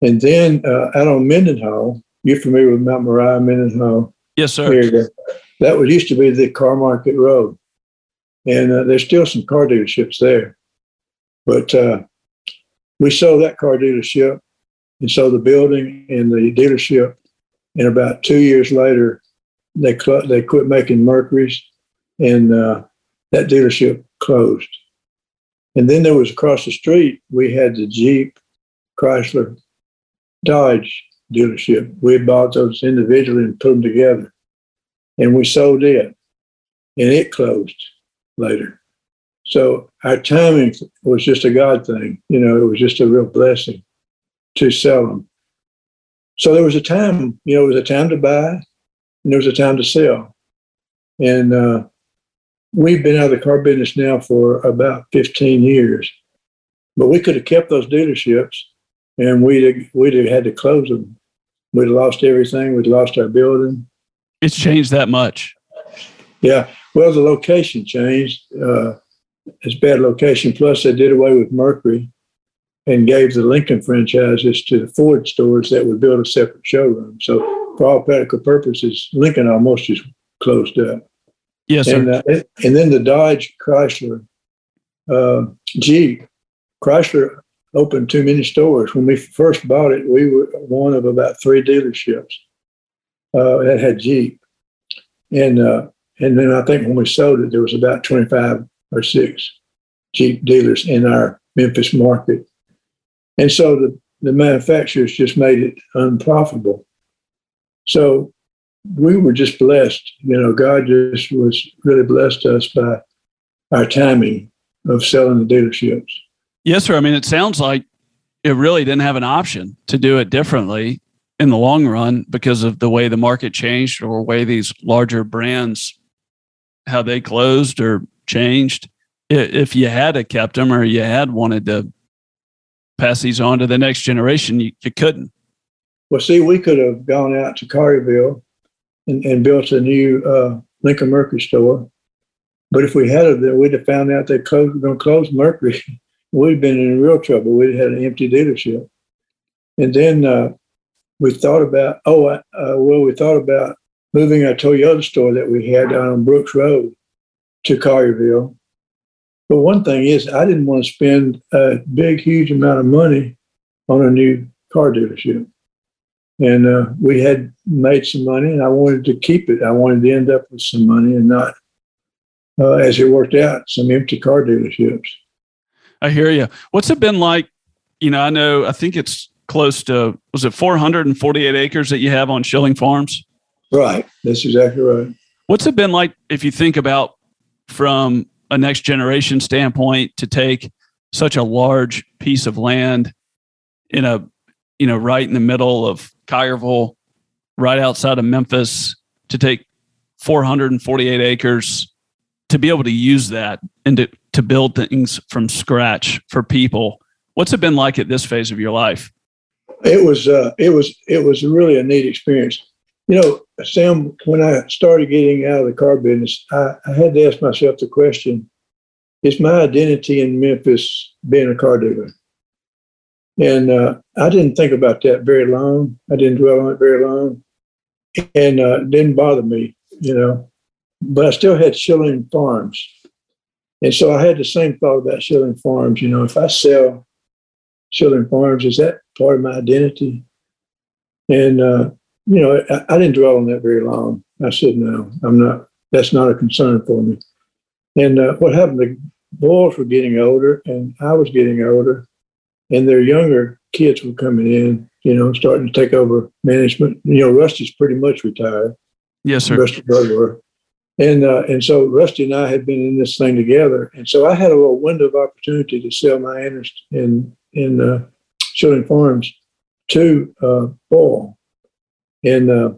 Speaker 2: And then uh, out on Mendenhall, you're familiar with Mount Moriah, Mendenhall?
Speaker 1: Yes, sir.
Speaker 2: Area. That was used to be the Car Market Road, and uh, there's still some car dealerships there. But uh, we sold that car dealership and sold the building and the dealership. And about two years later, they cl- they quit making Mercury's, and uh, that dealership closed. And then there was across the street, we had the Jeep, Chrysler, Dodge dealership. We bought those individually and put them together, and we sold it, and it closed later. So our timing was just a God thing. You know, it was just a real blessing to sell them. So there was a time, you know, it was a time to buy and there was a time to sell. And uh, we've been out of the car business now for about 15 years, but we could have kept those dealerships and we'd have, we'd have had to close them. We'd lost everything. We'd lost our building.
Speaker 1: It's changed that much.
Speaker 2: Yeah. Well, the location changed. Uh, it's bad location. Plus, they did away with Mercury and gave the Lincoln franchises to the Ford stores that would build a separate showroom. So, for all practical purposes, Lincoln almost just closed up.
Speaker 1: Yes,
Speaker 2: and,
Speaker 1: sir.
Speaker 2: uh, and then the Dodge Chrysler uh, Jeep. Chrysler opened too many stores. When we first bought it, we were one of about three dealerships uh, that had Jeep. And uh, and then I think when we sold it, there was about 25 or six Jeep dealers in our Memphis market. And so the, the manufacturers just made it unprofitable. So we were just blessed. You know, God just was really blessed us by our timing of selling the dealerships.
Speaker 1: Yes, sir. I mean, it sounds like it really didn't have an option to do it differently in the long run because of the way the market changed or way these larger brands how they closed or changed. If you had kept them or you had wanted to pass these on to the next generation, you, you couldn't.
Speaker 2: Well, see, we could have gone out to Collierville and, and built a new uh, Lincoln Mercury store. But if we had it, then we'd have found out they were going to close Mercury. *laughs* we'd been in real trouble. We'd had an empty dealership. And then uh, we thought about, oh, uh, well, we thought about moving our Toyota store that we had down on Brooks Road to Collierville. But one thing is, I didn't want to spend a big, huge amount of money on a new car dealership. And uh, we had made some money, and I wanted to keep it. I wanted to end up with some money and not, uh, as it worked out, some empty car dealerships.
Speaker 1: I hear you. What's it been like? You know, I know, I think it's close to, was it 448 acres that you have on Schilling Farms?
Speaker 2: Right. That's exactly right.
Speaker 1: What's it been like if you think about from a next generation standpoint to take such a large piece of land in a, you know, right in the middle of Collierville, right outside of Memphis, to take 448 acres to be able to use that and to, to build things from scratch for people. What's it been like at this phase of your life?
Speaker 2: It was uh, it was it was really a neat experience. You know, Sam, when I started getting out of the car business, I, I had to ask myself the question: Is my identity in Memphis being a car dealer? And uh, I didn't think about that very long. I didn't dwell on it very long, and uh, it didn't bother me, you know. But I still had Schilling Farms, and so I had the same thought about Schilling Farms. You know, if I sell Schilling Farms, is that part of my identity? And uh, you know, I, I, didn't dwell on that very long. I said, no, I'm not. That's not a concern for me. And uh, what happened? The boys were getting older, and I was getting older, and their younger kids were coming in, you know, starting to take over management. You know, Rusty's pretty much retired.
Speaker 1: Yes, sir.
Speaker 2: Rusty Burglar. And uh, and so Rusty and I had been in this thing together, and so I had a little window of opportunity to sell my interest in in uh, Farms to uh, and uh,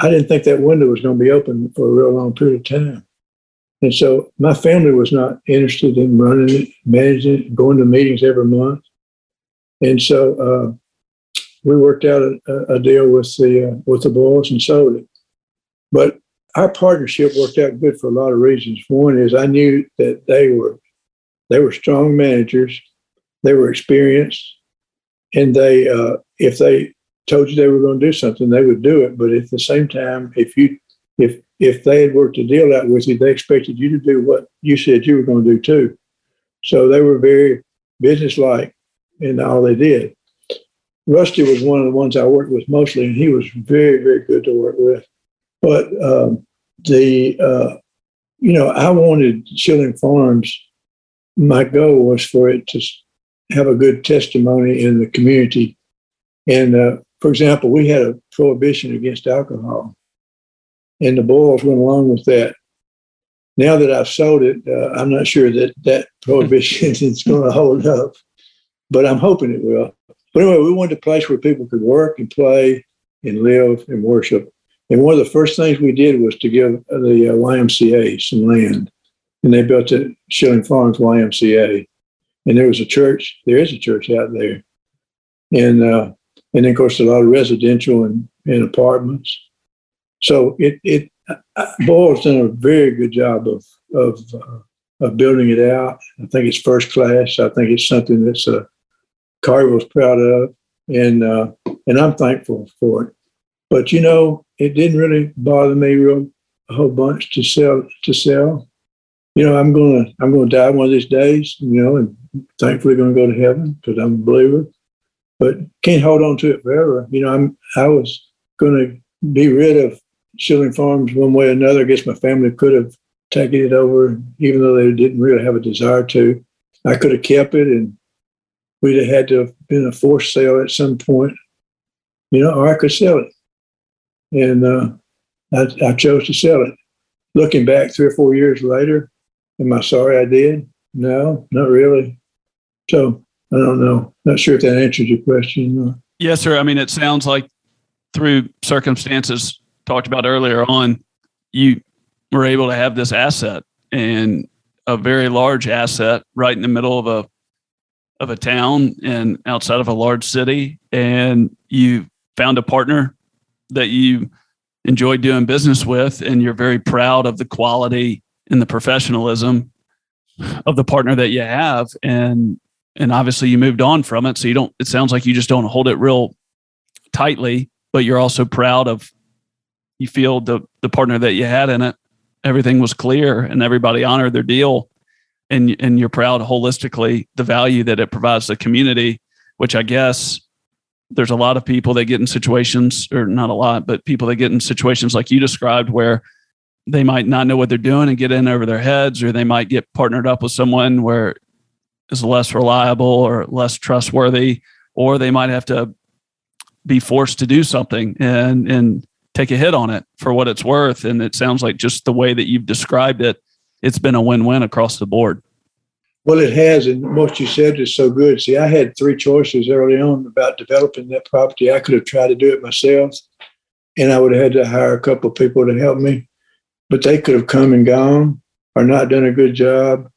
Speaker 2: I didn't think that window was going to be open for a real long period of time. And so my family was not interested in running it, managing it, going to meetings every month. And so uh, we worked out a, a deal with the uh, with the Boyles and sold it. But our partnership worked out good for a lot of reasons. One is I knew that they were they were strong managers, they were experienced, and they uh, if they told you they were going to do something, they would do it. But at the same time, if you if if they had worked a deal out with you, they expected you to do what you said you were going to do too. So they were very businesslike in all they did. Rusty was one of the ones I worked with mostly, and he was very, very good to work with. But um, the, uh, you know, I wanted Schilling Farms. My goal was for it to have a good testimony in the community. And uh, for example, we had a prohibition against alcohol and the boys went along with that. Now that I've sold it, uh, I'm not sure that that prohibition *laughs* is going to hold up, but I'm hoping it will. But anyway, we wanted a place where people could work and play and live and worship. And one of the first things we did was to give the uh, YMCA some land, and they built the Schilling Farms YMCA. And there was a church. There is a church out there, and uh, and then of course a lot of residential and, and apartments. So it it uh, Boyle's done a very good job of of uh, of building it out. I think it's first class. I think it's something that's uh, was proud of, and uh, and I'm thankful for it. But you know, it didn't really bother me real a whole bunch to sell to sell. You know, I'm gonna I'm gonna die one of these days. You know, and thankfully to go to heaven because I'm a believer. But can't hold on to it forever. You know, I'm I was to be rid of Schilling Farms one way or another. I guess my family could have taken it over, even though they didn't really have a desire to. I could have kept it, and we'd have had to have been a forced sale at some point, you know, or I could sell it. And uh, I, I chose to sell it. Looking back three or four years later, am I sorry I did? No, not really. So I don't know. Not sure if that answers your question.
Speaker 1: Yes, sir. I mean, it sounds like through circumstances talked about earlier on, you were able to have this asset and a very large asset right in the middle of a of a town and outside of a large city and you found a partner that you enjoy doing business with and you're very proud of the quality and the professionalism of the partner that you have and and obviously you moved on from it. So you don't it sounds like you just don't hold it real tightly but you're also proud of you feel the the partner that you had in it, everything was clear and everybody honored their deal, and and you're proud holistically the value that it provides the community, which I guess there's a lot of people that get in situations, or not a lot, but people that get in situations like you described where they might not know what they're doing and get in over their heads, or they might get partnered up with someone where is less reliable or less trustworthy, or they might have to be forced to do something and and take a hit on it for what it's worth. And it sounds like just the way that you've described it, it's been a win-win across the board.
Speaker 2: Well, it has, and what you said is so good. See, I had three choices early on about developing that property. I could have tried to do it myself, and I would have had to hire a couple of people to help me, but they could have come and gone or not done a good job,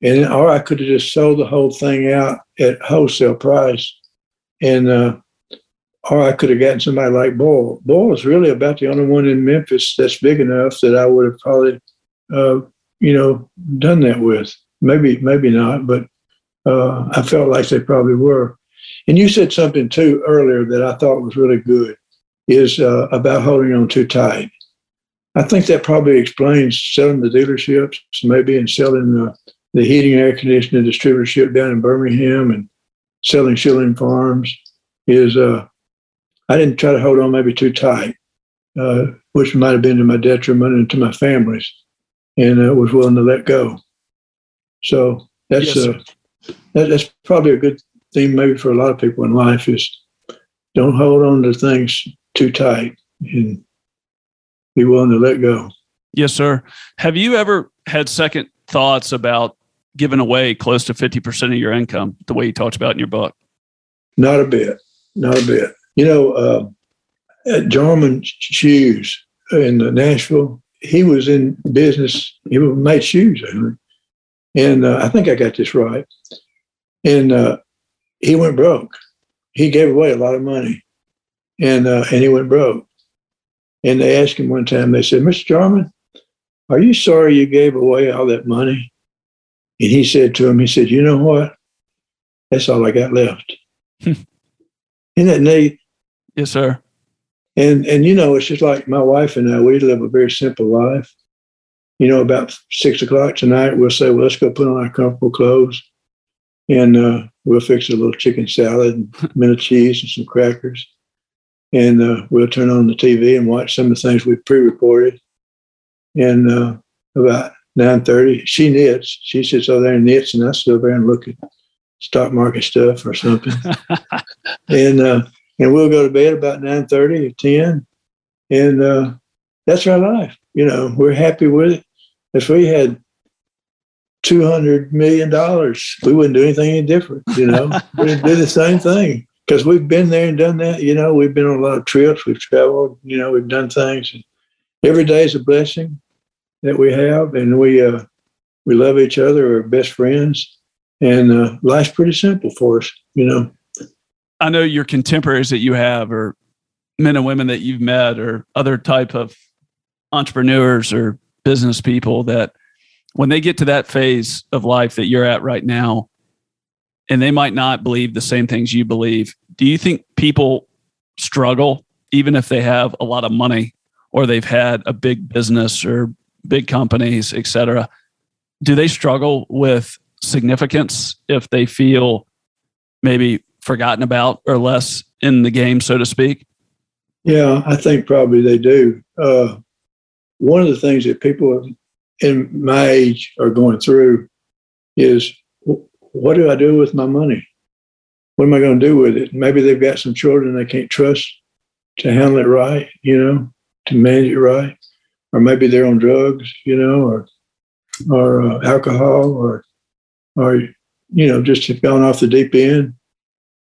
Speaker 2: and or I could have just sold the whole thing out at wholesale price, and uh, or I could have gotten somebody like Boyle. Boyle is really about the only one in Memphis that's big enough that I would have probably, uh, you know, done that with. Maybe, maybe not, but uh, I felt like they probably were. And you said something too earlier that I thought was really good, is uh, about holding on too tight. I think that probably explains selling the dealerships, maybe, and selling the, the heating air conditioning distributorship down in Birmingham and selling Schilling Farms. Is uh, I didn't try to hold on maybe too tight, uh, which might have been to my detriment and to my families, and uh, was willing to let go. So that's
Speaker 1: Yes,
Speaker 2: uh, that, that's probably a good thing maybe for a lot of people in life is don't hold on to things too tight and be willing to let go.
Speaker 1: Yes, sir. Have you ever had second thoughts about giving away close to 50% of your income the way you talked about in your book?
Speaker 2: Not a bit, not a bit. You know, uh, at Jarman Shoes in the Nashville, he was in business. He made shoes, and uh, I think I got this right. And uh, he went broke. He gave away a lot of money, and uh, and he went broke. And they asked him one time. They said, "Mr. Jarman, are you sorry you gave away all that money?" And he said to him, "He said, you know what? That's all I got left." *laughs* Isn't that neat?
Speaker 1: Yes, sir.
Speaker 2: And and you know, it's just like my wife and I. We live a very simple life. You know, about six o'clock tonight, we'll say, "Well, let's go put on our comfortable clothes, and uh, we'll fix a little chicken salad, and *laughs* a minute cheese, and some crackers, and uh, we'll turn on the TV and watch some of the things we pre-recorded. And uh, about nine thirty, she knits. She sits over there and knits, and I sit over there and look at stock market stuff or something. *laughs* and uh, and we'll go to bed about 9.30 or 10 and uh, that's our life you know we're happy with it. If we had 200 million dollars we wouldn't do anything any different you know. *laughs* We'd do the same thing because we've been there and done that you know. We've been on a lot of trips we've traveled you know we've done things. And every day is a blessing that we have and we uh, we love each other we're best friends. And uh, life's pretty simple for us you know
Speaker 1: I know your contemporaries that you have, or men and women that you've met, or other type of entrepreneurs or business people that when they get to that phase of life that you're at right now, and they might not believe the same things you believe, do you think people struggle even if they have a lot of money or they've had a big business or big companies, et cetera? Do they struggle with significance if they feel maybe forgotten about or less in the game, so to speak?
Speaker 2: Yeah, I think probably they do. Uh, one of the things that people in my age are going through is what do I do with my money? What am I going to do with it? Maybe they've got some children they can't trust to handle it right, you know, to manage it right, or maybe they're on drugs, you know, or or uh, alcohol, or or you know, just have gone off the deep end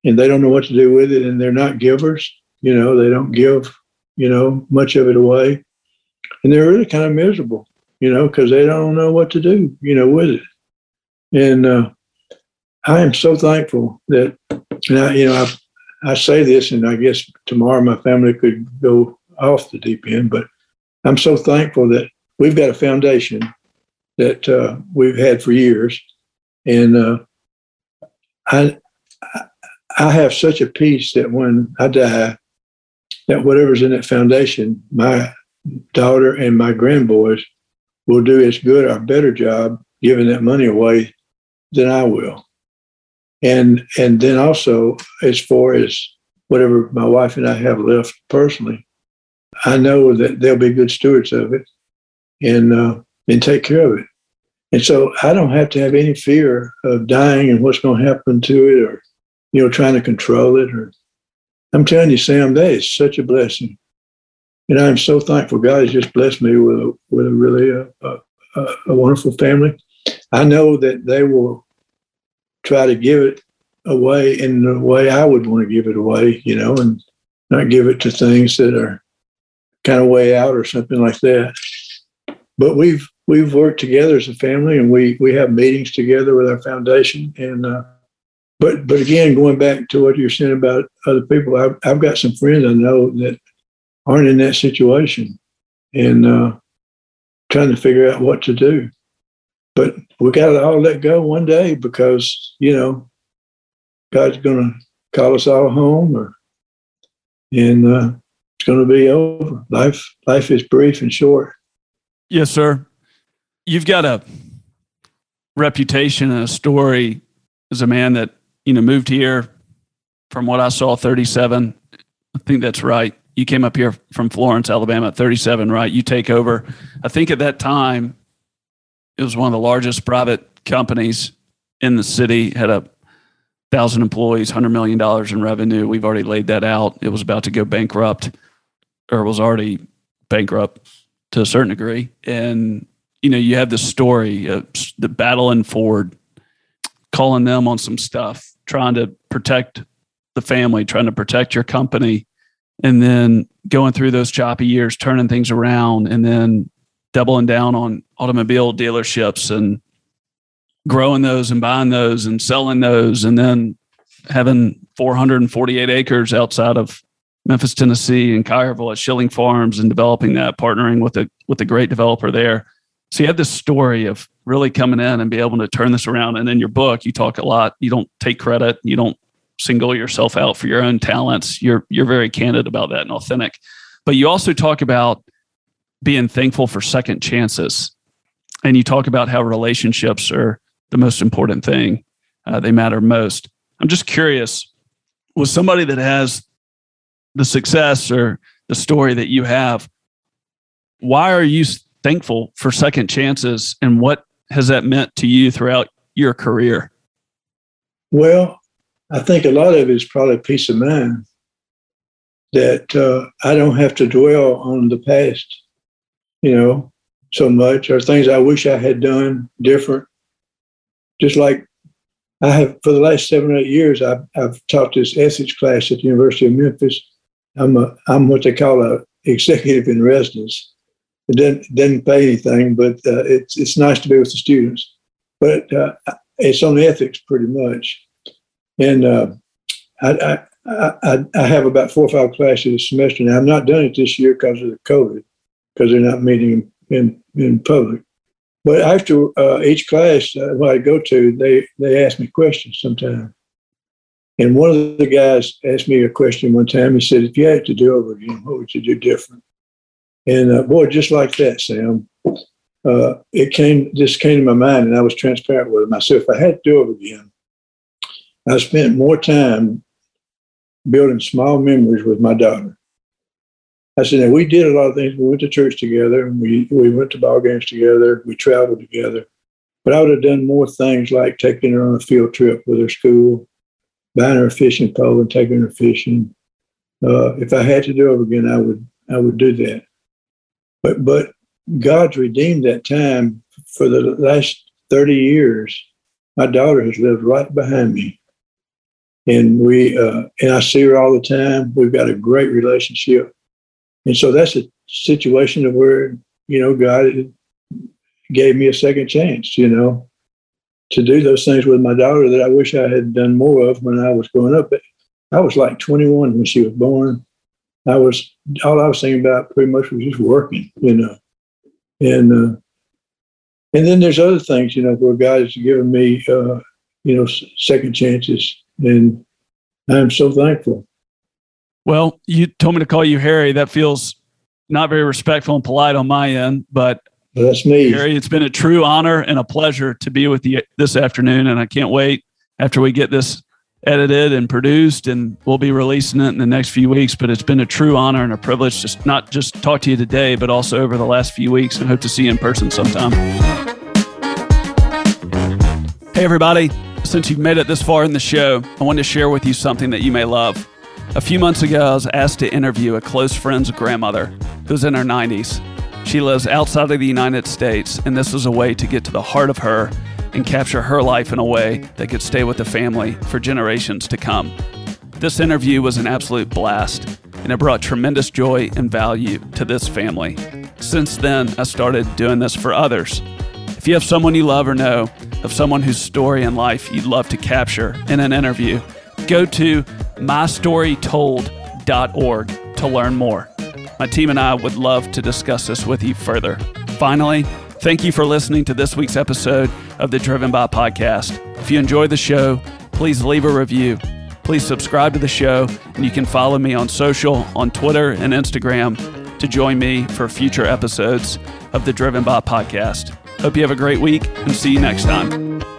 Speaker 2: and they don't know what to do with it and they're not givers you know they don't give you know much of it away. And they're really kind of miserable you know because they don't know what to do you know with it. And uh, i am so thankful that I, you know I, I say this and i guess tomorrow my family could go off the deep end but i'm so thankful that we've got a foundation that uh, we've had for years. And uh, I, I have such a peace that when I die, that whatever's in that foundation, my daughter and my grandboys will do as good or better job giving that money away than I will. And and then also as far as whatever my wife and I have left personally, I know that they'll be good stewards of it and uh, and take care of it. And so I don't have to have any fear of dying and what's going to happen to it or you know, trying to control it. Or I'm telling you, Sam, that is such a blessing. And I'm so thankful God has just blessed me with a, with a really a, uh, a, a wonderful family. I know that they will try to give it away in the way I would want to give it away, you know, and not give it to things that are kind of way out or something like that. But we've we've worked together as a family, and we we have meetings together with our foundation, and uh, but but again, going back to what you're saying about other people, I've, I've got some friends I know that aren't in that situation, and uh, trying to figure out what to do. But we got to all let go one day because you know God's going to call us all home, or and uh, it's going to be over. Life life is brief and short.
Speaker 1: Yes, sir. You've got a reputation and a story as a man that you know, moved here from what I saw, 37. I think that's right. You came up here from Florence, Alabama at 37, right? You take over. I think at that time, it was one of the largest private companies in the city had a thousand employees, hundred million dollars in revenue. We've already laid that out. It was about to go bankrupt, or was already bankrupt to a certain degree. And you know, you have the story of the battle in Ford, calling them on some stuff, trying to protect the family, trying to protect your company, and then going through those choppy years, turning things around, and then doubling down on automobile dealerships and growing those and buying those and selling those and then having 448 acres outside of Memphis, Tennessee and Collierville at Schilling Farms and developing that, partnering with a with a great developer there. So you have this story of really coming in and be able to turn this around. And in your book, you talk a lot. You don't take credit. You don't single yourself out for your own talents. You're you're very candid about that and authentic. But you also talk about being thankful for second chances. And you talk about how relationships are the most important thing. Uh, they matter most. I'm just curious, with somebody that has the success or the story that you have, why are you thankful for second chances and what has that meant to you throughout your career?
Speaker 2: Well, I think a lot of it is probably peace of mind that uh, I don't have to dwell on the past, you know, so much or things I wish I had done different just like I have for the last seven or eight years, I've, I've taught this ethics class at the University of Memphis. I'm a, I'm what they call a executive in residence. It didn't didn't pay anything, but uh, it's it's nice to be with the students. But uh, it's on ethics pretty much, and uh, I, I, I I have about four or five classes a semester now. I've not done it this year because of the COVID, because they're not meeting in in public. But after uh, each class uh, when I go to, they they ask me questions sometimes. And one of the guys asked me a question one time. He said, "If you had to do over again, what would you do different?" And uh, boy, just like that, Sam, uh, it came. This came to my mind, and I was transparent with "If I had to do it again, I spent more time building small memories with my daughter I said, now we did a lot of things. We went to church together. And we we went to ball games together. We traveled together. But I would have done more things like taking her on a field trip with her school, buying her a fishing pole and taking her fishing. Uh, if I had to do it again, I would I would do that. But but God's redeemed that time for the last 30 years. My daughter has lived right behind me. And we uh, and I see her all the time. We've got a great relationship and so that's a situation of where, you know, God gave me a second chance, you know, to do those things with my daughter that I wish I had done more of when I was growing up. I was like 21 when she was born. I was all I was thinking about pretty much was just working, you know, and uh, and then there's other things, you know, where God has given me, uh, you know, second chances, and I'm so thankful.
Speaker 1: Well, you told me to call you Harry. That feels not very respectful and polite on my end, but
Speaker 2: that's me.
Speaker 1: Harry, it's been a true honor and a pleasure to be with you this afternoon. And I can't wait after we get this edited and produced, and we'll be releasing it in the next few weeks. But it's been a true honor and a privilege to not just talk to you today, but also over the last few weeks, and hope to see you in person sometime. Hey, everybody. Since you've made it this far in the show, I want to share with you something that you may love. A few months ago, I was asked to interview a close friend's grandmother who's in her 90s. She lives outside of the United States, and this was a way to get to the heart of her and capture her life in a way that could stay with the family for generations to come. This interview was an absolute blast, and it brought tremendous joy and value to this family. Since then, I started doing this for others. If you have someone you love or know, of someone whose story and life you'd love to capture in an interview, go to mystorytold.org to learn more. My team and I would love to discuss this with you further. Finally, thank you for listening to this week's episode of the Driven By podcast. If you enjoyed the show, please leave a review. Please subscribe to the show, and you can follow me on social, on Twitter and Instagram to join me for future episodes of the Driven By podcast. Hope you have a great week and see you next time.